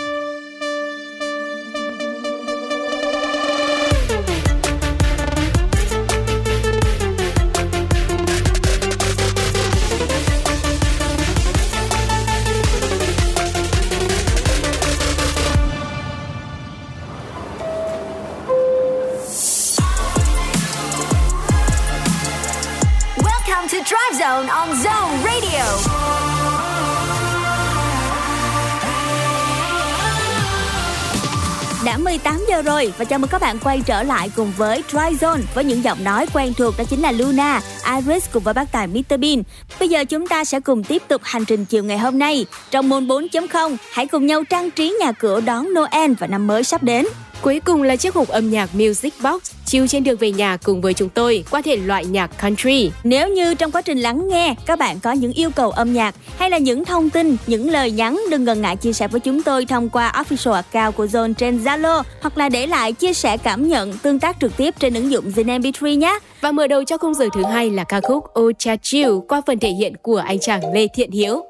Giờ rồi và chào mừng các bạn quay trở lại cùng với Dry Zone với những giọng nói quen thuộc đó chính là Luna, Iris cùng với bác tài Mr Bean. Bây giờ chúng ta sẽ cùng tiếp tục hành trình chiều ngày hôm nay. Trong môn 4.0, hãy cùng nhau trang trí nhà cửa đón Noel và năm mới sắp đến.
Cuối cùng là chiếc hộp âm nhạc Music Box chiếu trên đường về nhà cùng với chúng tôi qua thể loại nhạc country.
Nếu như trong quá trình lắng nghe các bạn có những yêu cầu âm nhạc hay là những thông tin, những lời nhắn đừng ngần ngại chia sẻ với chúng tôi thông qua official account của Zone trên Zalo hoặc là để lại chia sẻ cảm nhận tương tác trực tiếp trên ứng dụng Zin MP3 nhé.
Và mở đầu cho khung giờ thứ hai là ca khúc Oh Cha Chill qua phần thể hiện của anh chàng Lê Thiện Hiếu.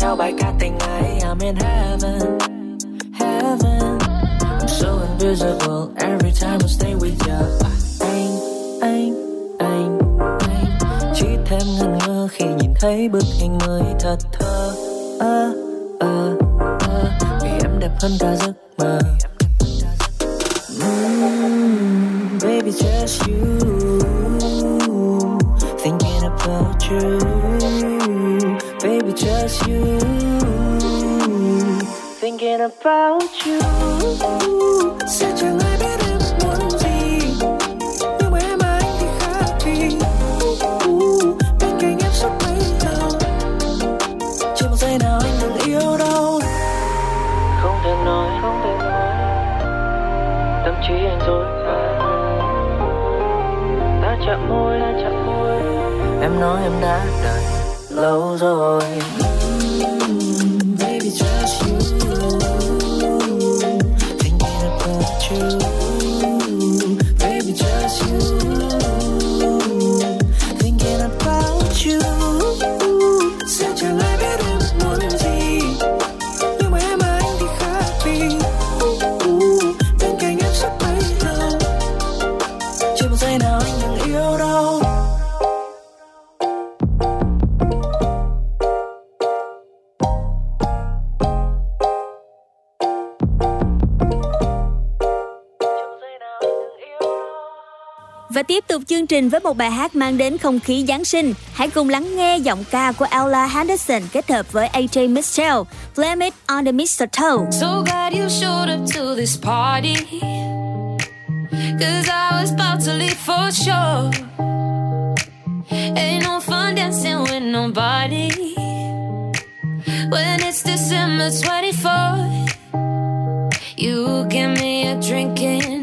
theo
bài ca tình ấy I'm in heaven, heaven. I'm so invisible every time I stay with you Anh, anh, anh, anh. Chỉ thêm ngần ngơ khi nhìn thấy bức hình mới thật thơ. À, à, à, Vì em đẹp hơn cả giấc nói em đã đợi lâu rồi.
Trình với một bài hát mang đến không khí Giáng sinh. Hãy cùng lắng nghe giọng ca của Ella Henderson kết hợp với AJ Mitchell, Blame It on the Mistletoe.
So glad you showed up to this party. Cause I was about to leave for sure. Ain't no fun dancing with nobody. When it's December 24 You give me a drinking.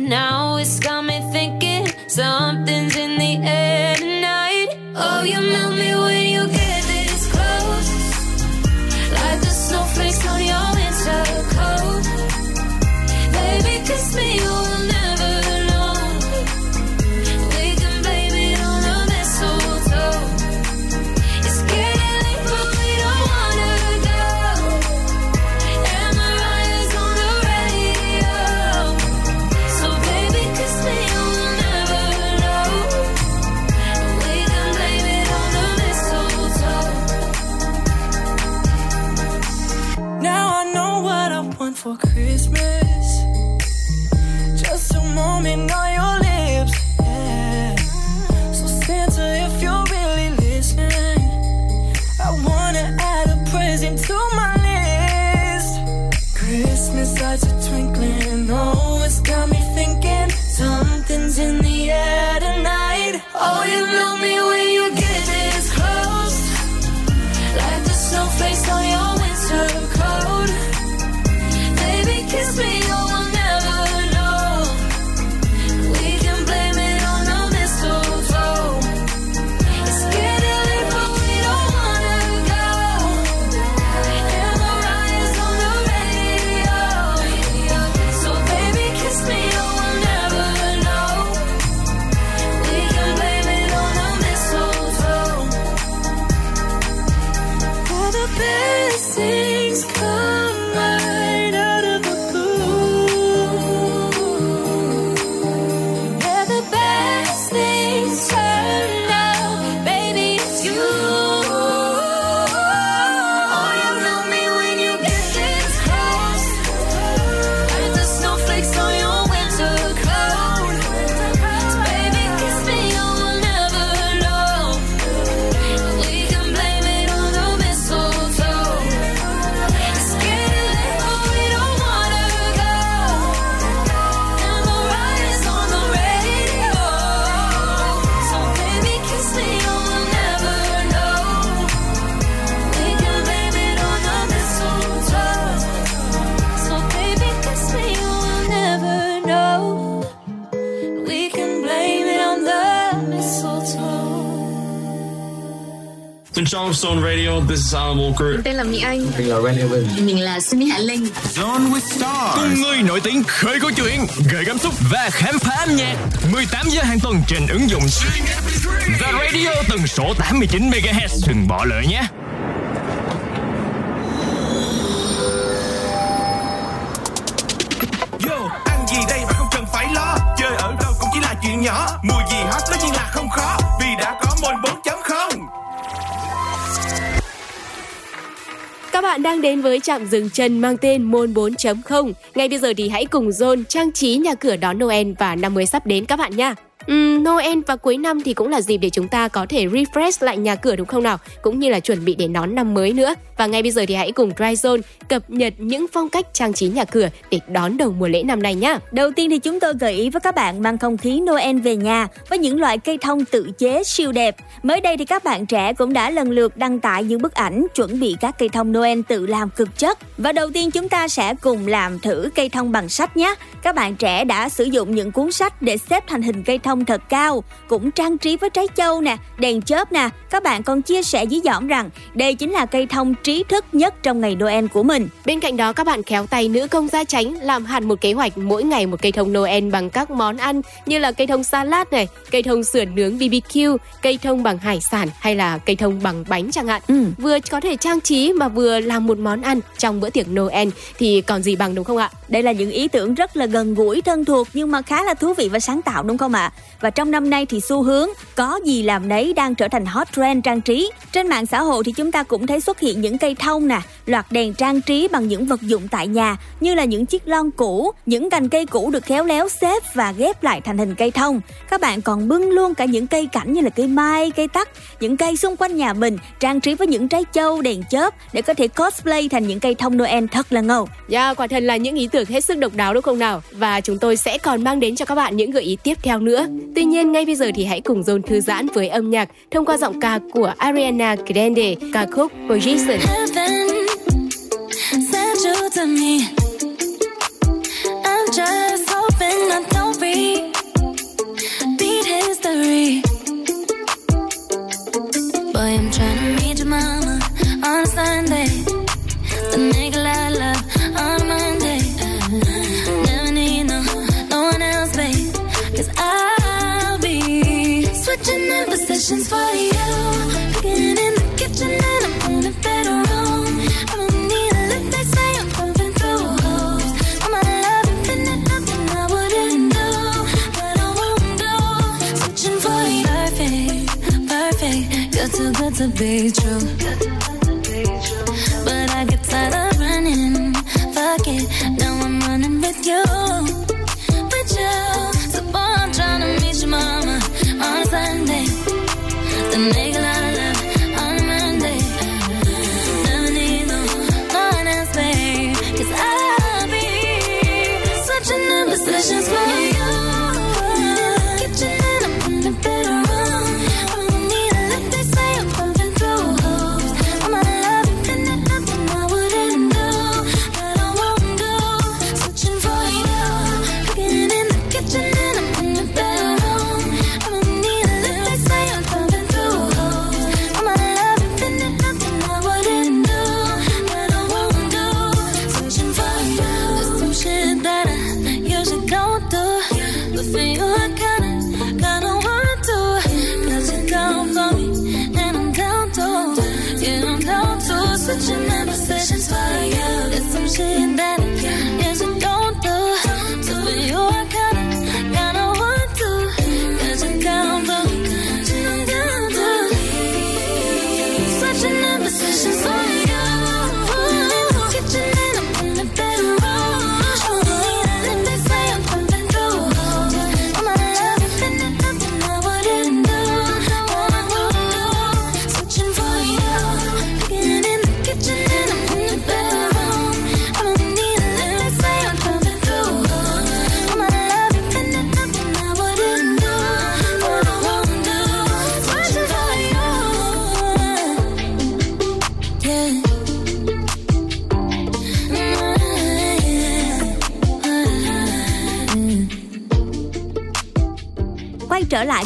Alan Walker.
Mình tên là Mỹ Anh.
Mình là Ren Evan.
Mình là Sunny Hạ Linh.
Zone with Stars. Cùng người nổi tiếng khơi câu chuyện, gợi cảm xúc và khám phá âm nhạc. 18 giờ hàng tuần trên ứng dụng The Radio tần số 89 MHz. Đừng bỏ lỡ nhé.
Yo, ăn gì đây mà không cần phải lo Chơi ở đâu cũng chỉ là chuyện nhỏ Mùa gì hot tất nhiên là không khó
bạn đang đến với trạm dừng chân mang tên Môn 4.0. Ngay bây giờ thì hãy cùng Zone trang trí nhà cửa đón Noel và năm mới sắp đến các bạn nha um, Noel và cuối năm thì cũng là dịp để chúng ta có thể refresh lại nhà cửa đúng không nào? Cũng như là chuẩn bị để đón năm mới nữa. Và ngay bây giờ thì hãy cùng Dryzone cập nhật những phong cách trang trí nhà cửa để đón đầu mùa lễ năm nay nhé.
Đầu tiên thì chúng tôi gợi ý với các bạn mang không khí Noel về nhà với những loại cây thông tự chế siêu đẹp. Mới đây thì các bạn trẻ cũng đã lần lượt đăng tải những bức ảnh chuẩn bị các cây thông Noel tự làm cực chất. Và đầu tiên chúng ta sẽ cùng làm thử cây thông bằng sách nhé. Các bạn trẻ đã sử dụng những cuốn sách để xếp thành hình cây thông thật cao, cũng trang trí với trái châu nè, đèn chớp nè. Các bạn còn chia sẻ dí dỏm rằng đây chính là cây thông trí thức nhất trong ngày Noel của mình.
Bên cạnh đó các bạn khéo tay nữ công gia tránh làm hẳn một kế hoạch mỗi ngày một cây thông Noel bằng các món ăn như là cây thông salad này, cây thông sườn nướng BBQ, cây thông bằng hải sản hay là cây thông bằng bánh chẳng hạn.
Ừ.
Vừa có thể trang trí mà vừa làm một món ăn trong bữa tiệc Noel thì còn gì bằng đúng không ạ?
Đây là những ý tưởng rất là gần gũi, thân thuộc nhưng mà khá là thú vị và sáng tạo đúng không ạ? Và trong năm nay thì xu hướng có gì làm đấy đang trở thành hot trend trang trí. Trên mạng xã hội thì chúng ta cũng thấy xuất hiện những cây thông nè, loạt đèn trang trí bằng những vật dụng tại nhà như là những chiếc lon cũ, những cành cây cũ được khéo léo xếp và ghép lại thành hình cây thông. Các bạn còn bưng luôn cả những cây cảnh như là cây mai, cây tắc, những cây xung quanh nhà mình trang trí với những trái châu, đèn chớp để có thể cosplay thành những cây thông Noel thật là ngầu.
Yeah, quả thật là những ý tưởng hết sức độc đáo đúng không nào? Và chúng tôi sẽ còn mang đến cho các bạn những gợi ý tiếp theo nữa. Tuy nhiên ngay bây giờ thì hãy cùng dồn thư giãn với âm nhạc thông qua giọng ca của Ariana Grande, ca khúc Position.
Heaven you to me. Be true.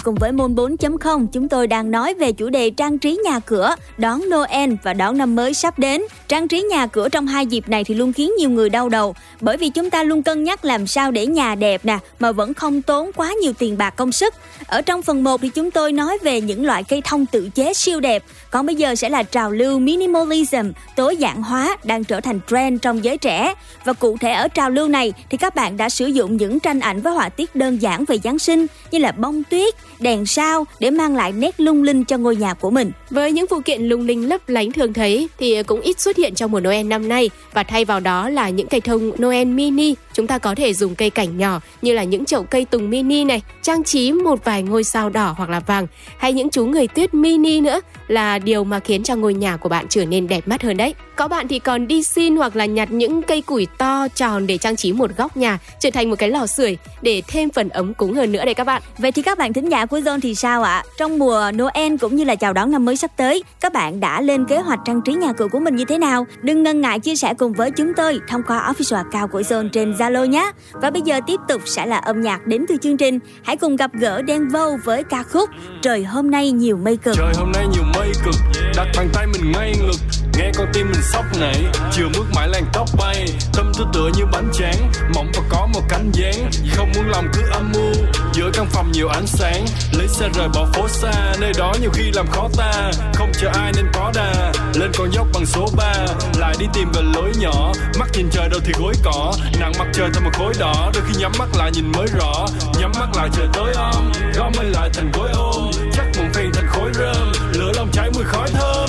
Cùng với môn 4.0, chúng tôi đang nói về chủ đề trang trí nhà cửa, đón Noel và đón năm mới sắp đến. Trang trí nhà cửa trong hai dịp này thì luôn khiến nhiều người đau đầu, bởi vì chúng ta luôn cân nhắc làm sao để nhà đẹp nè, mà vẫn không tốn quá nhiều tiền bạc công sức. Ở trong phần 1 thì chúng tôi nói về những loại cây thông tự chế siêu đẹp, còn bây giờ sẽ là trào lưu minimalism, tối giản hóa đang trở thành trend trong giới trẻ. Và cụ thể ở trào lưu này thì các bạn đã sử dụng những tranh ảnh với họa tiết đơn giản về Giáng sinh như là bông tuyết, đèn sao để mang lại nét lung linh cho ngôi nhà của mình.
Với những phụ kiện lung linh lấp lánh thường thấy thì cũng ít xuất hiện trong mùa Noel năm nay và thay vào đó là những cây thông Noel mini. Chúng ta có thể dùng cây cảnh nhỏ như là những chậu cây tùng mini này, trang trí một vài ngôi sao đỏ hoặc là vàng hay những chú người tuyết mini nữa là điều mà khiến cho ngôi nhà của bạn trở nên đẹp mắt hơn đấy. Có bạn thì còn đi xin hoặc là nhặt những cây củi to tròn để trang trí một góc nhà trở thành một cái lò sưởi để thêm phần ấm cúng hơn nữa đây các bạn.
Vậy thì các bạn thính giả của Zone thì sao ạ? Trong mùa Noel cũng như là chào đón năm mới sắp tới, các bạn đã lên kế hoạch trang trí nhà cửa của mình như thế nào? Đừng ngần ngại chia sẻ cùng với chúng tôi thông qua official account của Zone trên Zalo nhé. Và bây giờ tiếp tục sẽ là âm nhạc đến từ chương trình. Hãy cùng gặp gỡ Đen Vâu với ca khúc Trời hôm nay nhiều mây cực.
Trời hôm nay nhiều mây cực, Đặt bàn tay mình ngay ngực Nghe con tim mình sốc nảy Chiều bước mãi làn tóc bay. Tâm tư tựa như bánh tráng Mỏng và có một cánh dáng. Không muốn lòng cứ âm mưu Giữa căn phòng nhiều ánh sáng. Lấy xe rời bỏ phố xa, Nơi đó nhiều khi làm khó ta. Không chờ ai nên có đà, Lên con dốc bằng số 3 Lại đi tìm về lối nhỏ, Mắt nhìn trời đâu thì gối cỏ. Nặng mặt trời thành một khối đỏ, Đôi khi nhắm mắt lại nhìn mới rõ. Nhắm mắt lại trời tối om Gom mây lại thành gối ôm. Chắc một phiền thành khối rơm, Lửa lòng cháy mùi khói thơm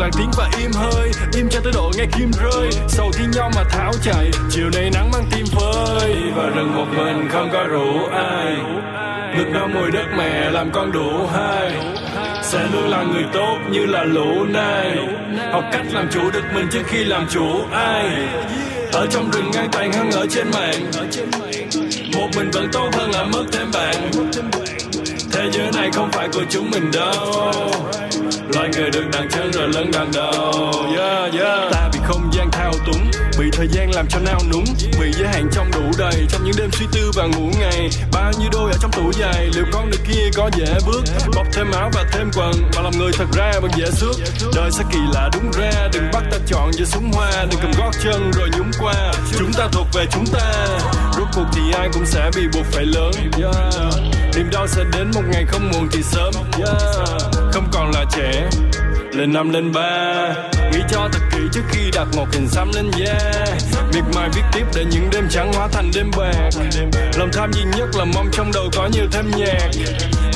lặng tiếng và im hơi, Im cho tới độ nghe kim rơi. Sầu thi nhau mà tháo chạy, Chiều nay nắng mang tim phơi. Và rừng một mình không có rủ ai. Ngực đau mùi đất mẹ làm con đủ hai. Sẽ luôn là người tốt như là lũ này. học cách làm chủ được mình trước khi làm chủ ai. Ở trong rừng ngang tàn hơn ở trên mạng. Một mình vẫn tốt hơn là mất thêm bạn thế giới này không phải của chúng mình đâu. Loài người được đặt chân rồi lớn đằng đầu. Yeah, yeah. ta bị không gian thao túng bị thời gian làm cho nao núng bị giới hạn trong đủ đầy trong những đêm suy tư và ngủ ngày. Bao nhiêu đôi ở trong tủ giày liệu con được kia có dễ bước? Bọc thêm áo và thêm quần mà làm người thật ra vẫn dễ xước. Đời sẽ kỳ lạ đúng ra đừng bắt ta chọn giữa súng hoa đừng cầm gót chân rồi nhúng qua. Chúng ta thuộc về chúng ta rốt cuộc thì ai cũng sẽ bị buộc phải lớn. Niềm đau sẽ đến một ngày không muộn thì sớm yeah. không còn là trẻ lên năm lên ba nghĩ cho thật kỹ trước khi đặt một hình xăm lên da miệt mài viết tiếp để những đêm trắng hóa thành đêm bạc. Lòng tham duy nhất là mong trong đầu có nhiều thêm nhạc.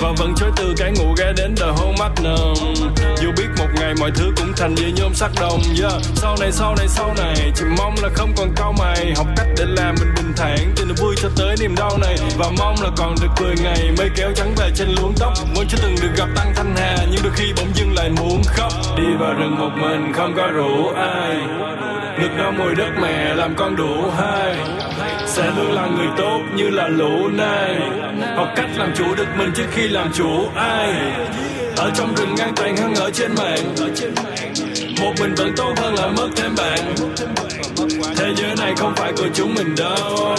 Và vẫn chối từ cái ngủ ghé đến the hôn mắt nồng. Dù biết một ngày mọi thứ cũng thành như nhôm sắc đồng, yeah. sau này sau này sau này, chỉ mong là không còn cau mày. Học cách để làm mình bình thản, từ niềm vui cho tới niềm đau này. Và mong là còn được cười ngày mây kéo trắng về trên luống tóc. Muốn chưa từng được gặp tăng thanh hà, nhưng đôi khi bỗng dưng lại muốn khóc. Đi vào rừng một mình không có rủ ai? Ngực nó mùi đất mẹ làm con đủ hai. Sẽ luôn là người tốt như là lũ này học cách làm chủ được mình trước khi làm chủ ai. Ở trong rừng ngang tàn hơn ở trên mạng. Một mình vẫn tốt hơn là mất thêm bạn. Thế giới này không phải của chúng mình đâu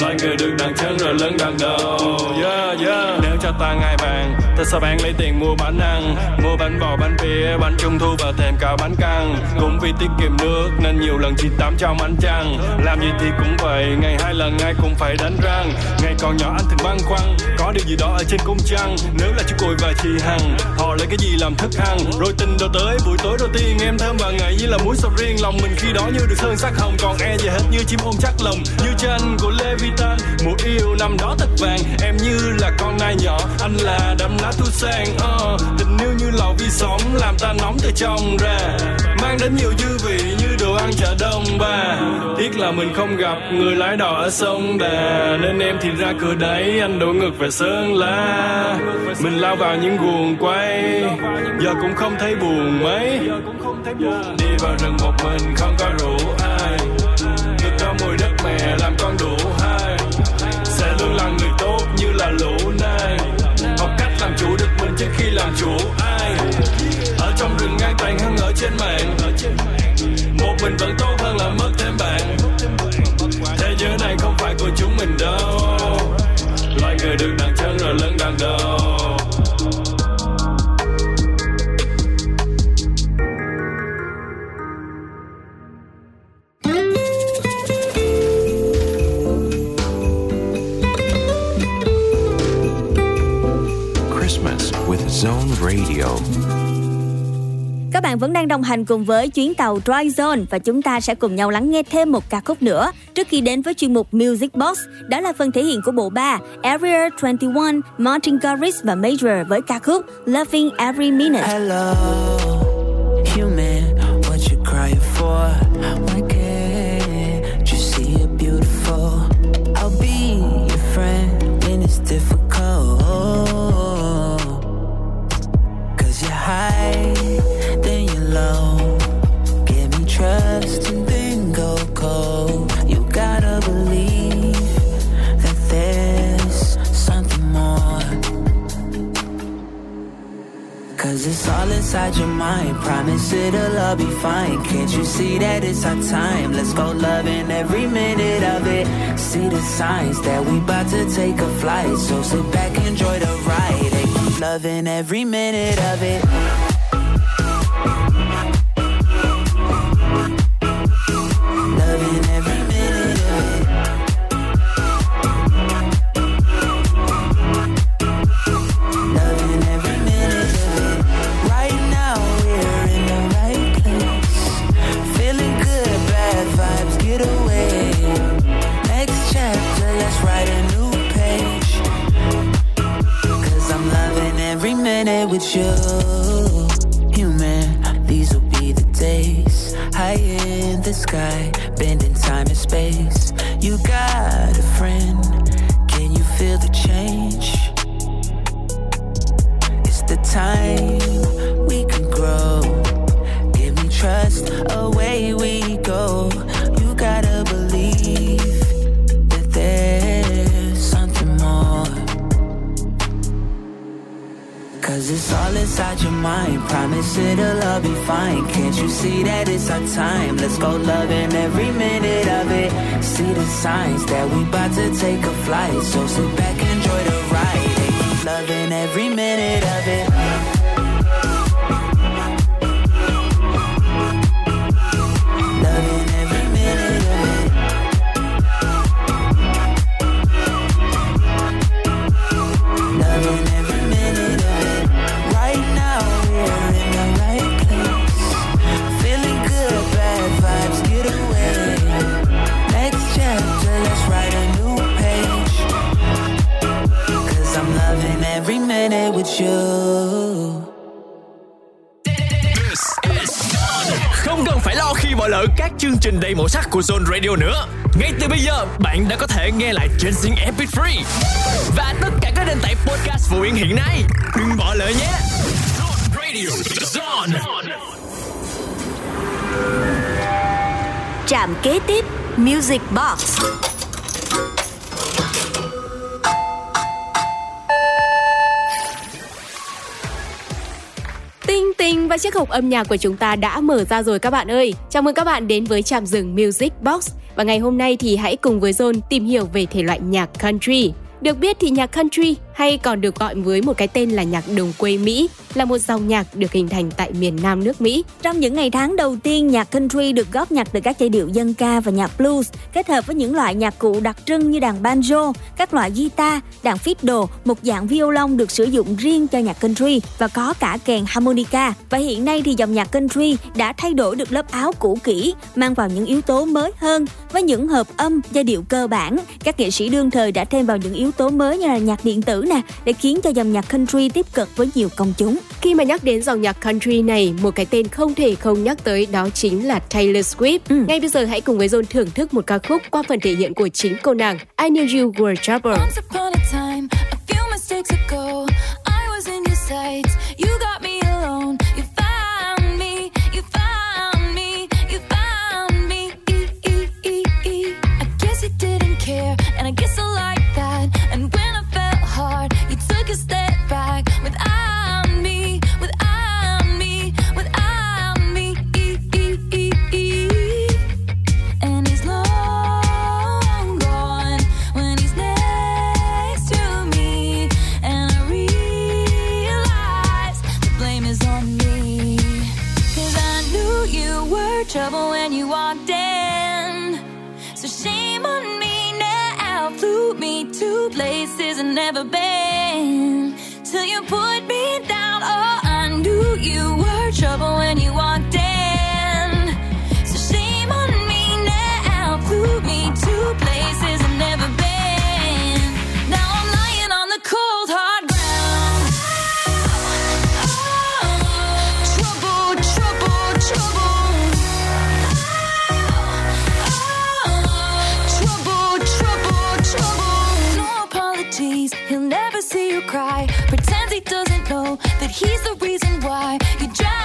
loài người được đặt chân rồi lớn đằng đầu yeah, yeah. nếu cho ta ngay vàng ta sẽ bán lấy tiền mua bánh ăn mua bánh bò bánh bia bánh trung thu và thêm cả bánh căn. Cũng vì tiết kiệm nước nên nhiều lần chỉ tắm trong ánh trăng. Làm gì thì cũng vậy ngày hai lần ai cũng phải đánh răng. Ngày còn nhỏ anh thường băn khoăn có điều gì đó ở trên cung trăng? Nếu là chú cùi và chị hằng họ lấy cái gì làm thức ăn? Rồi tình đâu tới buổi tối đầu tiên em thơm và ngậy như là muối sầu riêng. Lòng mình khi đó như được sơn sắc hồng còn e gì hết như chim ôm chắc lòng. Như tranh của phi tan mùa yêu năm đó thật vàng em như là con nai nhỏ. Anh là đám lá thu sang uh, tình yêu như lò vi sóng làm ta nóng từ trong ra. Mang đến nhiều dư vị như đồ ăn chợ đông ba. Tiếc là mình không gặp người lái đò ở sông đà. Nên em thì ra cửa đấy anh đổ ngược về sơn la. Mình lao vào những guồng quay giờ cũng không thấy buồn mấy. Đi vào rừng một mình không có rủ ai. Được đau mùi đất mẹ làm con đủ hai là lũ này. Học cách làm chủ được mình trước khi làm chủ ai. Ở trong rừng ngang tàn hơn ở trên mạng. Một mình vẫn tốt hơn là mất thêm bạn. Thế giới này không phải của chúng mình đâu. Loài người được đặt chân rồi lớn đằng đầu.
Bạn vẫn đang đồng hành cùng với chuyến tàu Dry Zone và chúng ta sẽ cùng nhau lắng nghe thêm một ca khúc nữa trước khi đến với chuyên mục Music Box. Đó là phần thể hiện của bộ ba Area 21, Martin Garrix và Major với ca khúc Loving Every Minute.
Hello, human, what you crying for? All inside your mind. Promise it'll all be fine. Can't you see that it's our time? Let's go loving every minute of it. See the signs that we about to take a flight. So sit back, enjoy the ride. And keep loving every minute of it. You. Human, these will be the days. High in the sky, bending time and space. Inside your mind. Promise it'll all be fine. Can't you see that it's our time? Let's go loving every minute of it. See the signs that we about to take a flight. So sit back, and enjoy the ride. And keep loving every minute of it.
Lỡ các chương trình đầy màu sắc của Zone Radio nữa. Ngay từ bây giờ, bạn đã có thể nghe lại trên Zing MP3 và tất cả các nền tảng podcast phổ biến hiện nay. Đừng bỏ lỡ nhé. Zone Radio, Zone.
Trạm kế tiếp Music Box.
Và chiếc hộp âm nhạc của chúng ta đã mở ra rồi các bạn ơi. Chào mừng các bạn đến với trạm rừng Music Box. Và ngày hôm nay thì hãy cùng với Zone tìm hiểu về thể loại nhạc country. Được biết thì nhạc country hay còn được gọi với một cái tên là nhạc đồng quê Mỹ là một dòng nhạc được hình thành tại miền Nam nước Mỹ.
Trong những ngày tháng đầu tiên, nhạc country được góp nhặt từ các giai điệu dân ca và nhạc blues kết hợp với những loại nhạc cụ đặc trưng như đàn banjo, các loại guitar, đàn fiddle, một dạng violon được sử dụng riêng cho nhạc country và có cả kèn harmonica. Và hiện nay thì dòng nhạc country đã thay đổi được lớp áo cũ kỹ, mang vào những yếu tố mới hơn với những hợp âm, giai điệu cơ bản. Các nghệ sĩ đương thời đã thêm vào những yếu tố mới như là nhạc điện tử nè để khiến cho dòng nhạc country tiếp cận với nhiều công chúng.
Khi mà nhắc đến dòng nhạc country này, một cái tên không thể không nhắc tới đó chính là Taylor Swift.
Ừ.
Ngay bây giờ hãy cùng với John thưởng thức một ca khúc qua phần thể hiện của chính cô nàng I Knew You Were Trouble.
Once upon a time, a few mistakes ago, I was in your sights. as I've never been. Till you put me down, oh, I knew you were trouble when you. you cry. Pretends he doesn't know that he's the reason why you drown.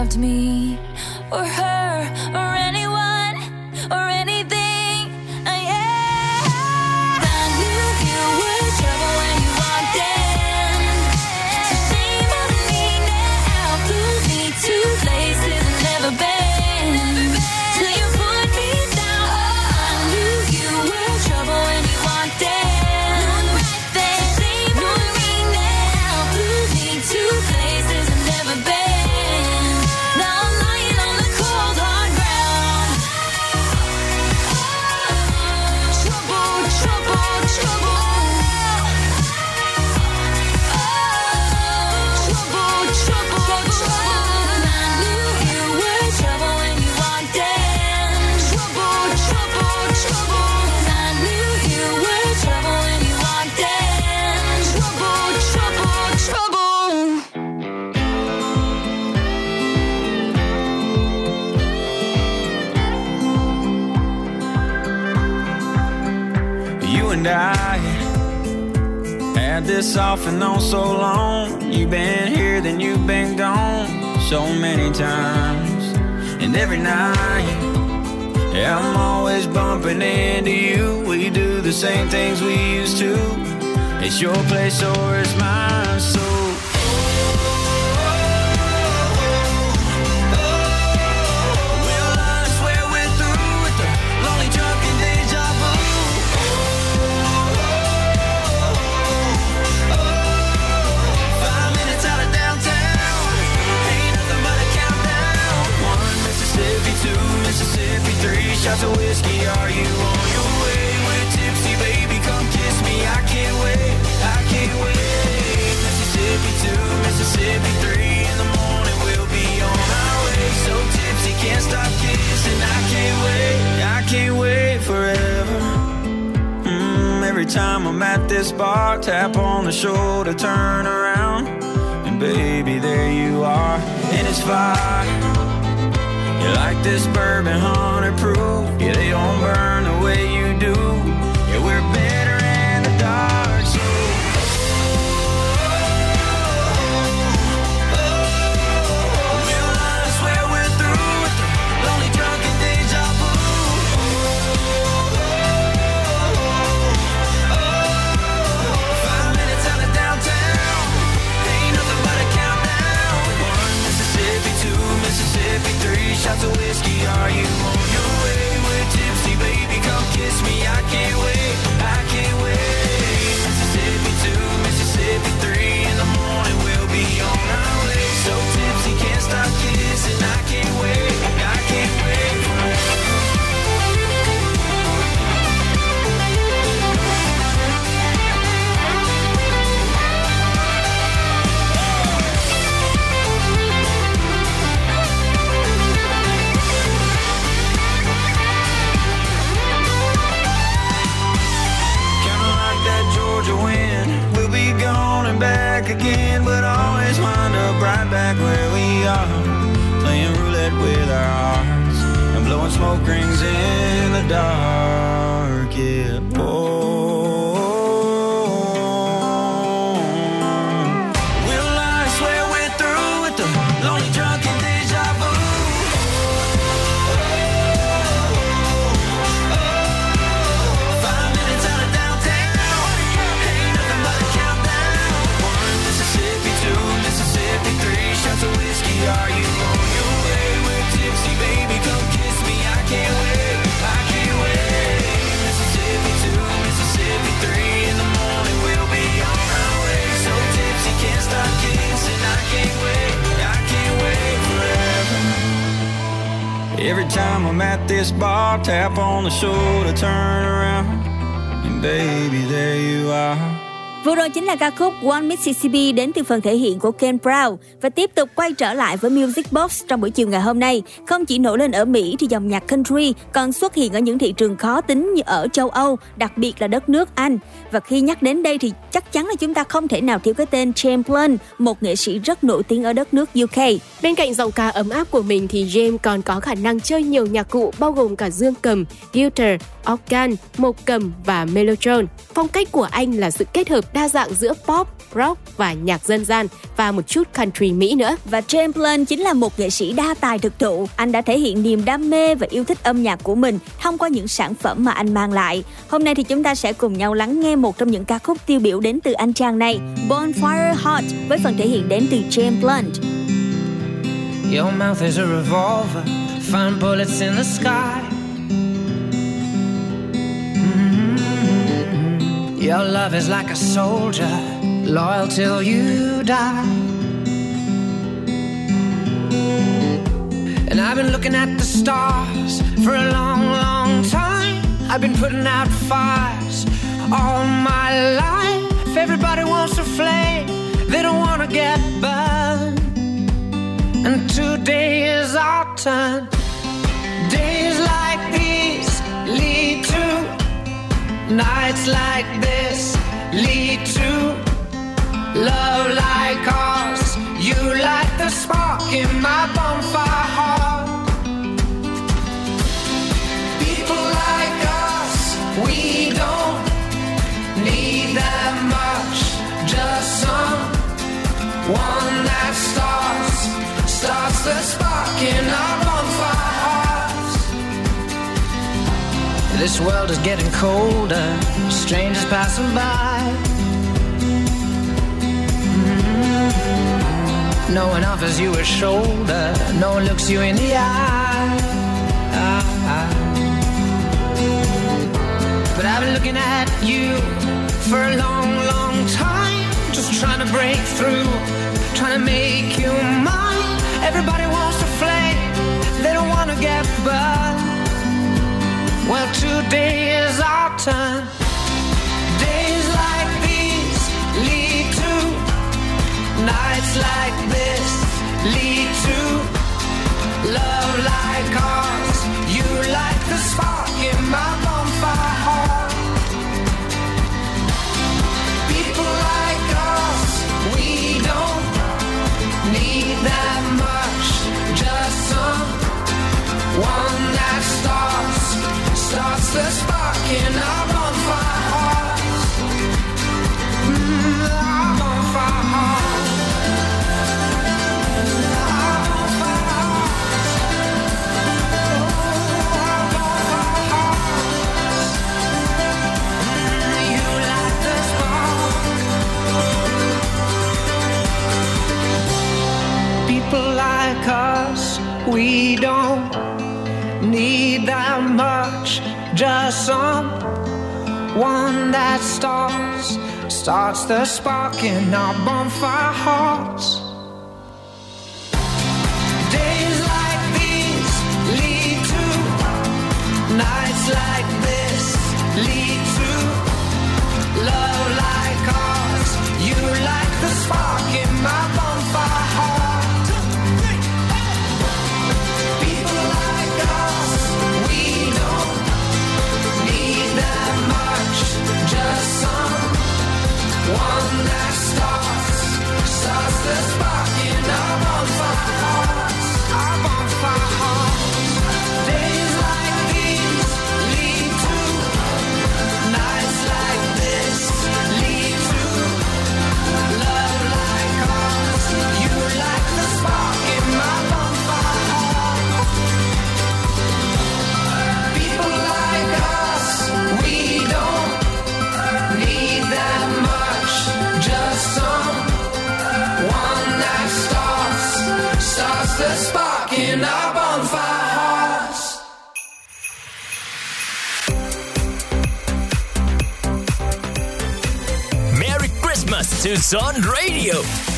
loved me or
hurt this off and on so long. You've been here, then you've been gone so many times. And every night, yeah, I'm always bumping into you. We do the same things we used to. It's your place or it's mine. shots of whiskey, are you on your way? We're tipsy, baby, come kiss me. I can't wait, I can't wait. Mississippi 2, Mississippi 3, in the morning we'll be on our way. So tipsy, can't stop kissing. I can't wait, I can't wait forever. Mm, every time I'm at this bar, tap on the shoulder, turn around, and baby, there you are, and it's fire you like this bourbon, hundred proof. Yeah, they don't burn the way you Are you on your way? We're tipsy, baby, come kiss me, I can't wait end, but always wind up right back where we are. Playing
roulette with our hearts and blowing smoke rings in the dark. Yeah, boy. This bar, tap on the shoulder, turn around, and baby, there you are.
Vừa rồi chính là ca khúc One Mississippi đến từ phần thể hiện của Ken Brown và tiếp tục quay trở lại với Music Box trong buổi chiều ngày hôm nay. Không chỉ nổi lên ở Mỹ thì dòng nhạc country còn xuất hiện ở những thị trường khó tính như ở châu Âu, đặc biệt là đất nước Anh. Và khi nhắc đến đây thì chắc chắn là chúng ta không thể nào thiếu cái tên James Blunt một nghệ sĩ rất nổi tiếng ở đất nước UK.
Bên cạnh giọng ca ấm áp của mình thì James còn có khả năng chơi nhiều nhạc cụ bao gồm cả dương cầm, guitar, organ, mộc cầm và mellotron. Phong cách của anh là sự kết hợp đa dạng giữa pop, rock và nhạc dân gian và một chút country Mỹ nữa.
Và Chamberlain chính là một nghệ sĩ đa tài thực thụ. Anh đã thể hiện niềm đam mê và yêu thích âm nhạc của mình thông qua những sản phẩm mà anh mang lại. Hôm nay thì chúng ta sẽ cùng nhau lắng nghe một trong những ca khúc tiêu biểu đến từ anh chàng này, Bonfire Hot với phần thể hiện đến từ Chamberlain.
Your mouth is a revolver, find bullets in the sky. Your love is like a soldier, loyal till you die. And I've been looking at the stars for a long, long time. I've been putting out fires all my life. If everybody wants a flame, they don't wanna get burned. And today is our turn. Days like to nights like this lead to love like ours. You light the spark in my bonfire heart. People like us, we don't need that much. Just some one that starts starts the spark in our This world is getting colder, strangers passing by. Mhm. No one offers you a shoulder, no one looks you in the eye. But I've been looking at you for a long, long time, just trying to break through, trying to make you mine. Everybody wants to flame, they don't wanna get burned. Well, today is our turn. Days like these lead to nights like this lead to love like ours. You light the spark in my bonfire starts the spark in our bonfire hearts. Mm, our bonfire hearts. Our bonfire hearts. Oh, our bonfire hearts. Mm, you light the spark. People like us, we don't need that much. Just some one that starts starts the spark in our bonfire hearts. Days like these lead to nights like this lead to love like ours. You like the spark the spark
It's on radio.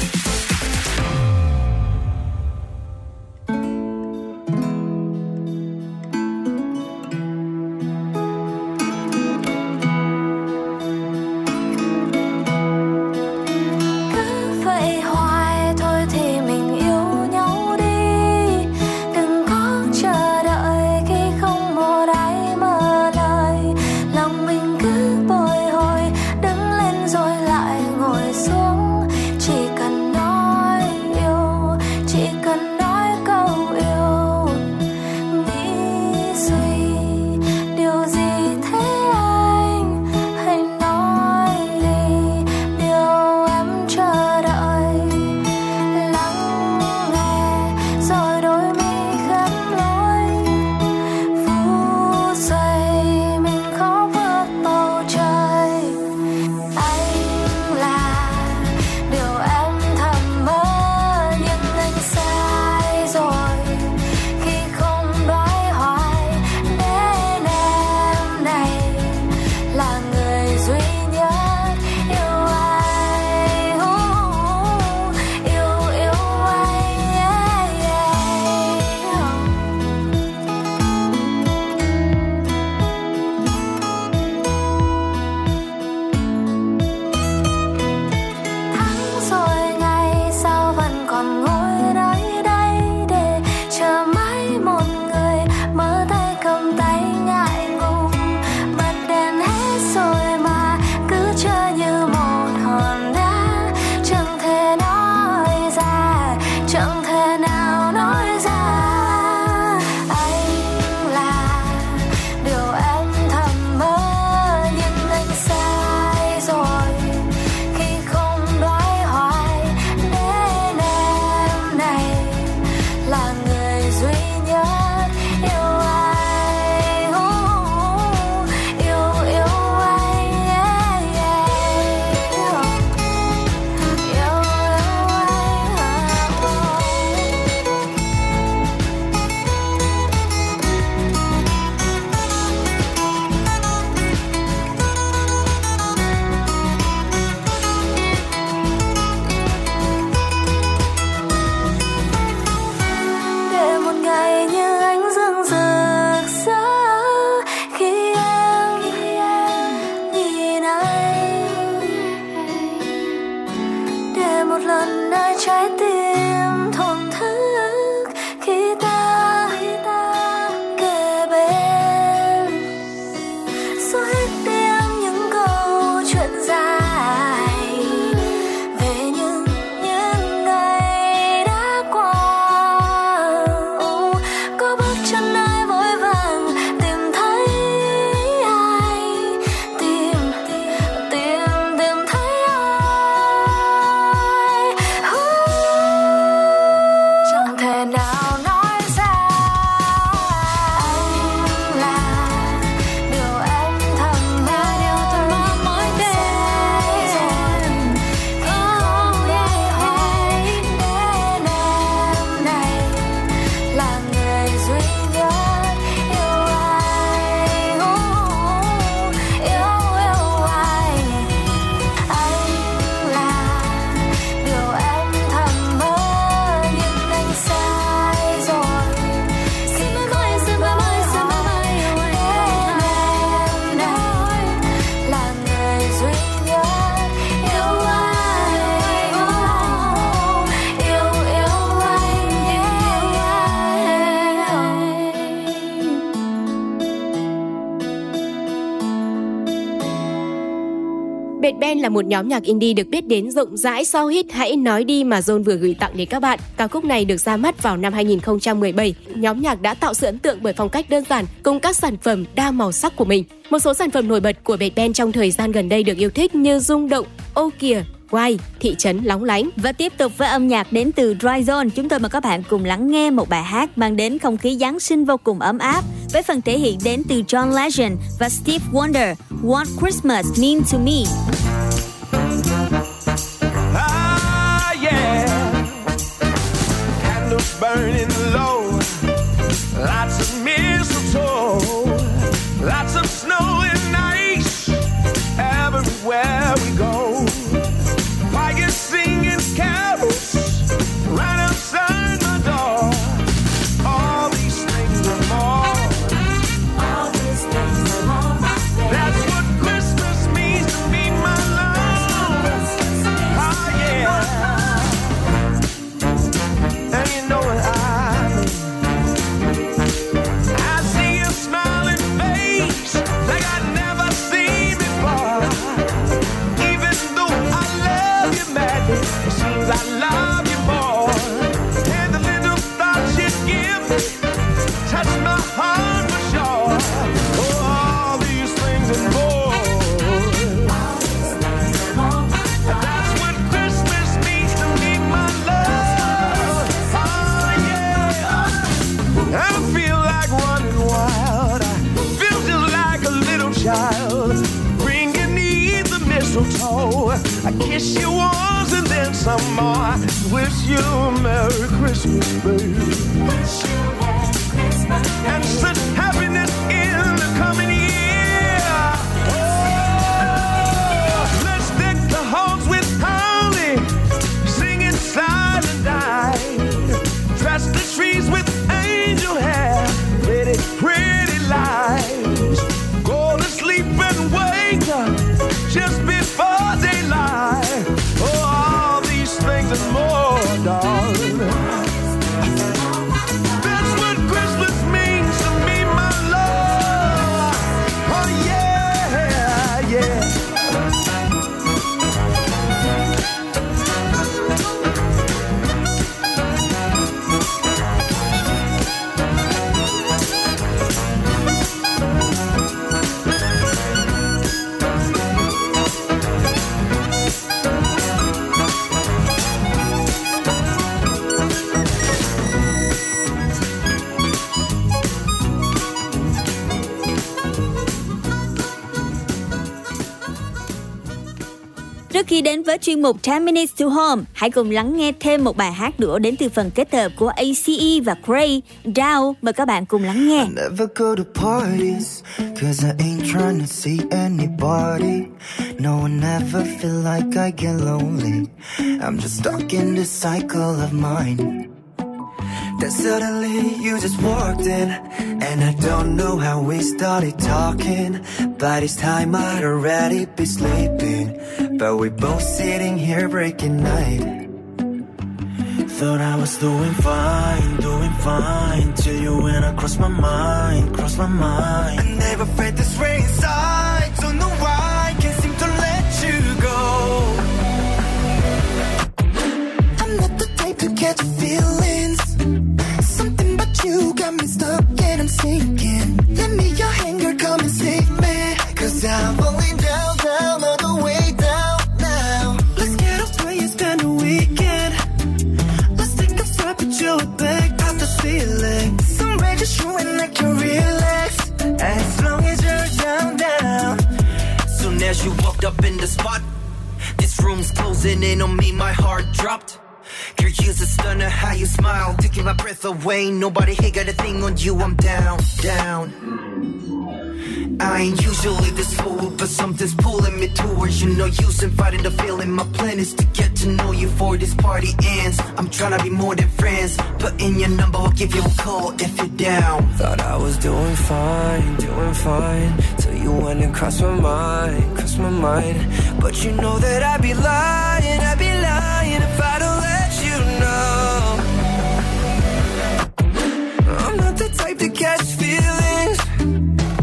một nhóm nhạc indie được biết đến rộng rãi sau hit Hãy Nói Đi mà John vừa gửi tặng đến các bạn. Ca khúc này được ra mắt vào năm 2017. Nhóm nhạc đã tạo sự ấn tượng bởi phong cách đơn giản cùng các sản phẩm đa màu sắc của mình. Một số sản phẩm nổi bật của Bệt Ben trong thời gian gần đây được yêu thích như rung động, ô kìa, Quay, thị trấn Lóng Lánh.
Và tiếp tục với âm nhạc đến từ Dry Zone, chúng tôi mời các bạn cùng lắng nghe một bài hát mang đến không khí Giáng sinh vô cùng ấm áp với phần thể hiện đến từ John Legend và Steve Wonder, What Christmas Mean to Me.
Ah, yeah. Candles burning low.
Lots kiss you once and then some more. Wish you a Merry Christmas, baby.
Với chuyên mục 10 Minutes to Home, hãy cùng lắng nghe thêm một bài hát nữa đến từ phần kết hợp của ACE và Cray, Down. Mời các bạn cùng lắng nghe.
I Never go to parties, cause I ain't trying to see anybody. No I never feel like I get lonely. I'm just stuck in this cycle of mine. Then suddenly you just walked in, and I don't know how we started talking. By this time I'd already be sleeping, but we're both sitting here breaking night. Thought I was doing fine, doing fine Till you went across my mind, cross my mind I never me your come and save me Cause I'm falling down, down, the way down now Let's get away and spend a weekend Let's take a back the ceiling. Can relax. As long as you're down, down.
Soon as you walked up in the spot, this room's closing in on me, my heart dropped. Girl, you're a stunner, how you smile, taking my breath away. Nobody here got a thing on you, I'm down, down. I ain't usually this fool, but something's pulling me towards you. No use in fighting the feeling. My plan is to get to know you before this party ends. I'm trying to be more than friends. Put in your number, I'll give you a call if you're down.
Thought I was doing fine, doing fine Till you went and crossed my mind, crossed my mind But you know that I'd be lying, I'd be lying If I don't to catch feelings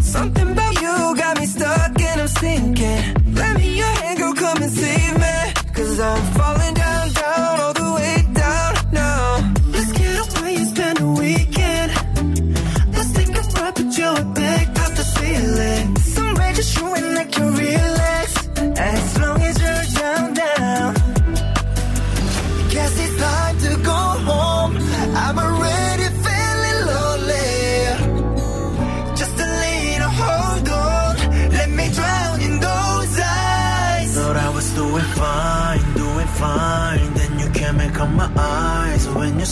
Something about you got me stuck and I'm sinking Let me your hand, girl, come and save me Cause I'm falling down, down, all the way down now
Let's get away and spend a weekend. Let's take a ride, put your back out the ceiling. Somewhere just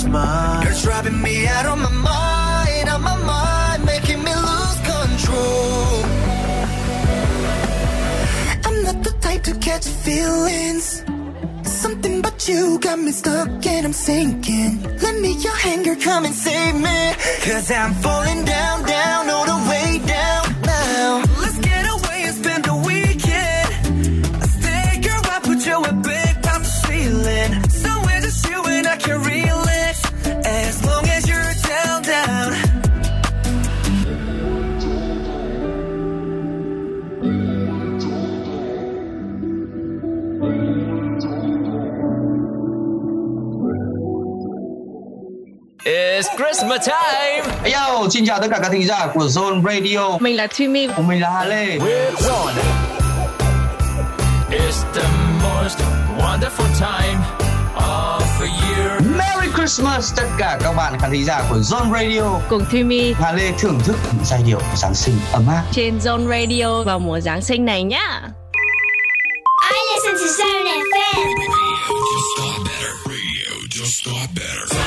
You're
driving me out of my mind, out my mind, making me lose control. I'm not the type to catch feelings. Something about you got me stuck and I'm sinking. Let me your hand, girl, come and save me. Cause I'm falling down, down, all the way
Christmas time.
Yo, xin chào tất cả các thính giả của Zone Radio.
Mình là Thùy
Của mình là Hà Lê.
We're Zone. It's the most wonderful time of the year.
Merry Christmas tất cả các bạn khán thính giả của Zone Radio.
Cùng Thùy
Hà Lê thưởng thức những giai điệu của Giáng sinh ấm áp.
trên Zone Radio vào mùa Giáng sinh này nhá.
I listen to Zone FM.
Ten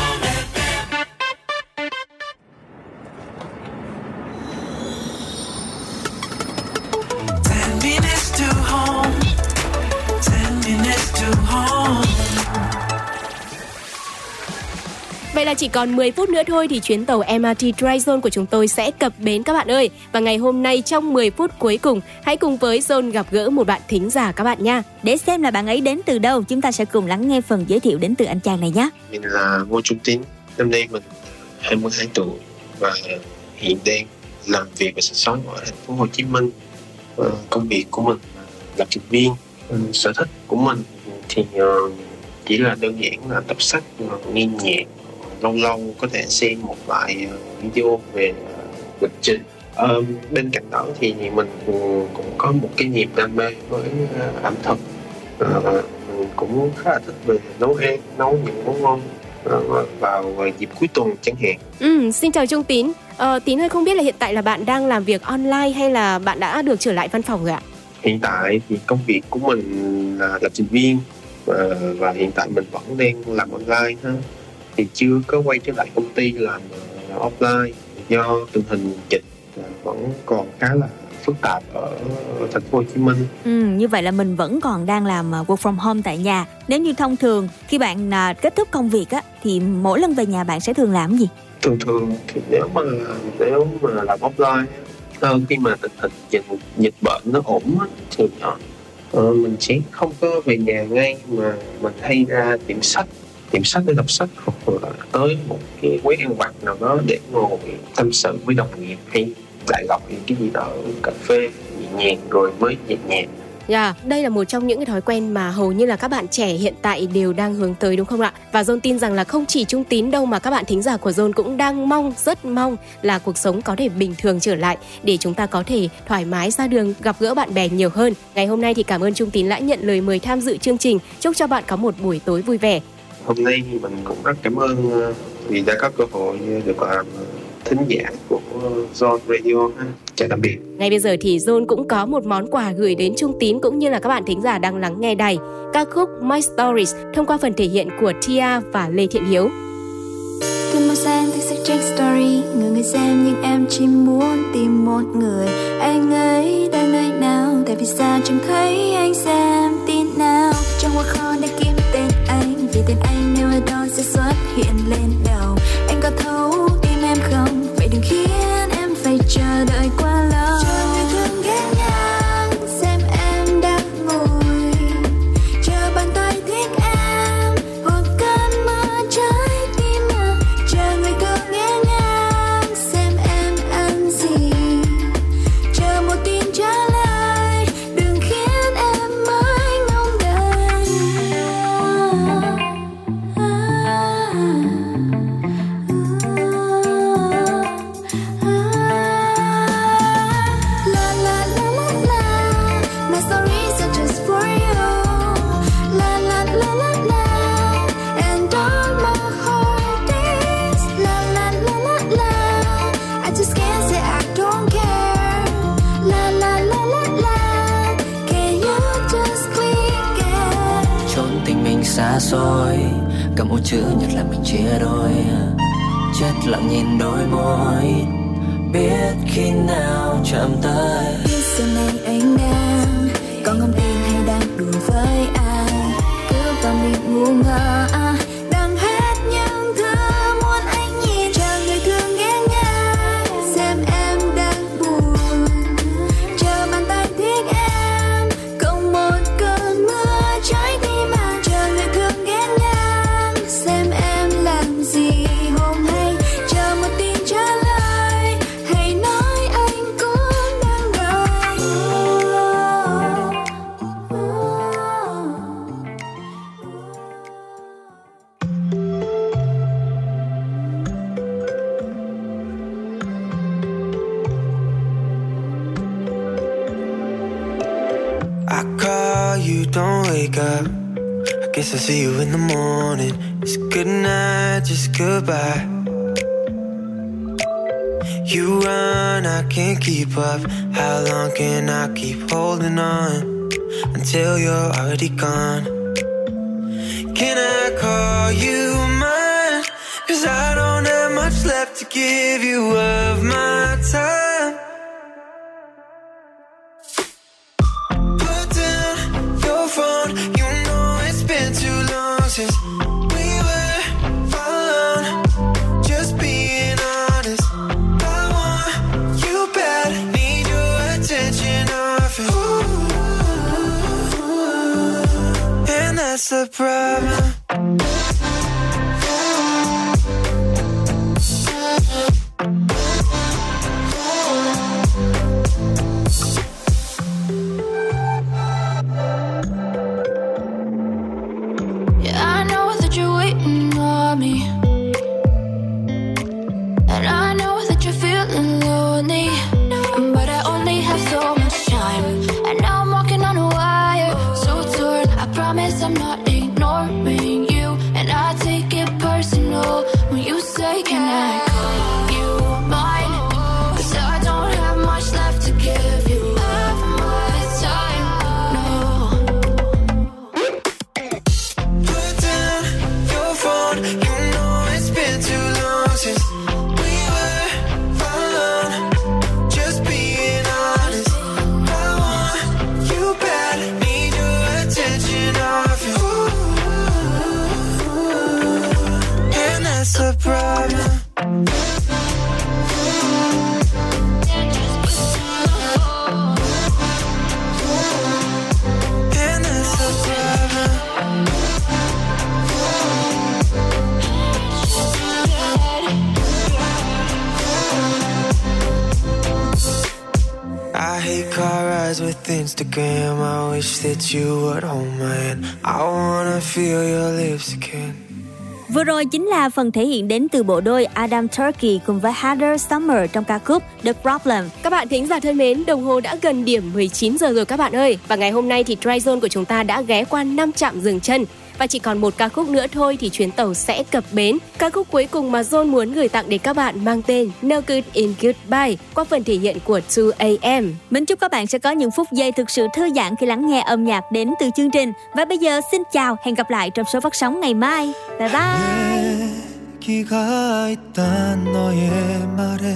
Vậy là chỉ còn 10 phút nữa thôi thì chuyến tàu MRT Dryzone của chúng tôi sẽ cập bến các bạn ơi. Và ngày hôm nay trong 10 phút cuối cùng, hãy cùng với Zone gặp gỡ một bạn thính giả các bạn nha.
Để xem là bạn ấy đến từ đâu, chúng ta sẽ cùng lắng nghe phần giới thiệu đến từ anh chàng này nhé.
Mình là Ngô Trung Tín, năm nay mình 22 tuổi và hiện đang làm việc và sinh sống ở thành phố Hồ Chí Minh. Ờ, Công việc của mình là trình viên. Ờ, Sở thích của mình thì ờ, chỉ là đơn giản là đọc sách, ờ, nghe nhạc, lâu lâu có thể xem một vài ờ, video về ờ, lịch trình. Ờ, bên cạnh đó thì mình cũng có một cái niềm đam mê với ẩm thực. Ờ, mình cũng khá là thích về nấu ăn, nấu những món ngon vào dịp cuối tuần chẳng hạn.
Ừ, xin chào Trung Tín. Ờ, Tín ơi không biết là hiện tại là bạn đang làm việc online hay là bạn đã được trở lại văn phòng rồi ạ?
Hiện tại thì công việc của mình là lập trình viên và, và hiện tại mình vẫn đang làm online ha. Thì chưa có quay trở lại công ty làm ờ, offline do tình hình dịch ờ, vẫn còn khá là phức tạp ở thành phố Hồ Chí Minh.
Ừ, như vậy là mình vẫn còn đang làm uh, work from home tại nhà. Nếu như thông thường khi bạn kết thúc công việc á thì mỗi lần về nhà bạn sẽ thường làm gì?
Thường thường thì nếu mà nếu mà làm offline ờ, khi mà tình hình dịch dịch bệnh nó ổn á, thì ờ, ờ, mình sẽ không có về nhà ngay mà mình hay ra tiệm sách tiệm sách để đọc sách hoặc là tới một cái quán ăn vặt nào đó để ngồi tâm sự với đồng nghiệp hay đại lọc những cái gì đó cà phê nhẹ nhàng rồi mới nhẹ nhàng.
Dạ, đây là một trong những cái thói quen mà hầu như là các bạn trẻ hiện tại đều đang hướng tới đúng không ạ? Và John tin rằng là không chỉ Trung Tín đâu mà các bạn thính giả của John cũng đang mong, rất mong là cuộc sống có thể bình thường trở lại để chúng ta có thể thoải mái ra đường gặp gỡ bạn bè nhiều hơn. Ngày hôm nay thì cảm ơn Trung Tín đã nhận lời mời tham dự chương trình. Chúc cho bạn có một buổi tối vui vẻ
hôm nay thì mình cũng rất cảm ơn ờ, vì đã có cơ hội được làm ờ, thính giả của Zone Radio ha. chào tạm biệt
Ngay bây giờ thì Zone cũng có một món quà gửi đến Trung Tín cũng như là các bạn thính giả đang lắng nghe đài. Ca khúc My Stories thông qua phần thể hiện của Tia và Lê Thiện Hiếu.
Cứ mỗi sáng thức sẽ check story Người người xem nhưng em chỉ muốn tìm một người Anh ấy đang nơi nào Tại vì sao chẳng thấy anh xem tin nào Trong quá tên chỉ tên anh nếu ở đó sẽ xuất hiện lên
đời. That you
would hold my hand. I wanna feel your lips again.
Vừa rồi chính là phần thể hiện đến từ bộ đôi Adam Turkey cùng với Heather Summer trong ca khúc The Problem.
Các bạn thính giả thân mến, đồng hồ đã gần điểm 19 giờ rồi các bạn ơi. Và ngày hôm nay thì Dry Zone của chúng ta đã ghé qua 5 trạm dừng chân Và chỉ còn một ca khúc nữa thôi thì chuyến tàu sẽ cập bến. Ca khúc cuối cùng mà Zone muốn gửi tặng đến các bạn mang tên No Good in Goodbye qua phần thể hiện của 2AM.
Mình chúc các bạn sẽ có những phút giây thực sự thư giãn khi lắng nghe âm nhạc đến từ chương trình. Và bây giờ xin chào, hẹn gặp lại trong số phát sóng ngày mai. Bye bye.
기가 있단 너의 말에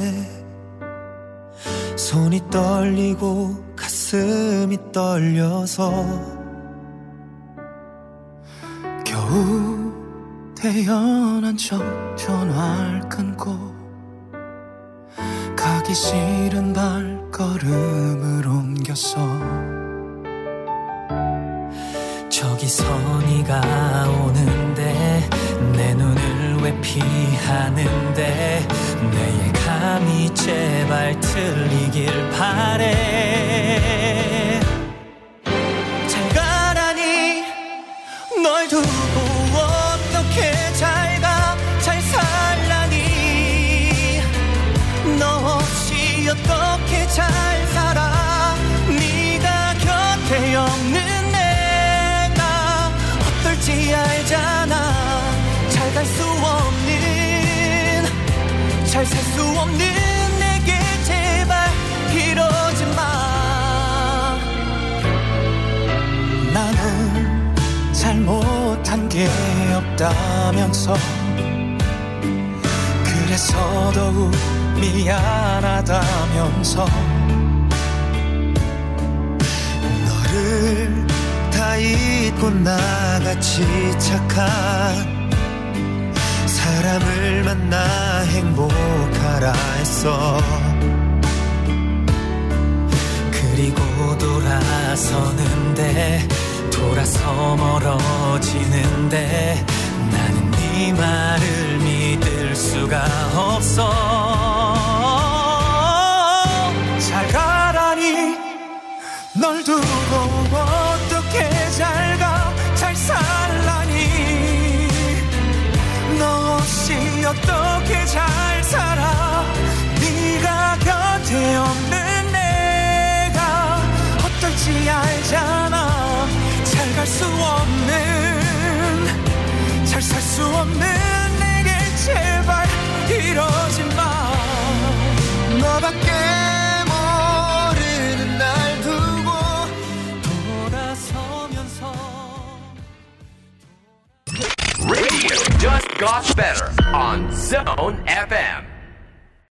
손이 떨리고 가슴이 떨려서 겨우 태어난 척 전화를 끊고 가기 싫은 발걸음을 옮겼어. 저기 선이가 오는데 내 눈을 왜 피하는데 내 예감이 제발 틀리길 바래 널 두고 어떻게 잘가 잘 살라니? 너 없이 어떻게 잘 살아? 네가 곁에 없는 내가 어떨지 알잖아. 잘 갈 수 없는 잘 살 수 없는 한 게 없다면서. 그래서 더욱 미안하다면서. 너를 다 잊고 나같이 착한 사람을 만나 행복하라 했어. 그리고 돌아서는데 돌아서 멀어지는데 나는 네 말을 믿을 수가 없어. 잘 가라니 널 두고 어떻게 잘 가? 잘 살라니. 너 없이 어떻게 잘 살아? 네가 곁에 없는 내가 어떨지 알잖아 잘갈수 없는 잘 살 수 없는 내게 제발 이러지 마 너밖에 모르는 날 두고 돌아서면서
Radio just got better on Zone FM.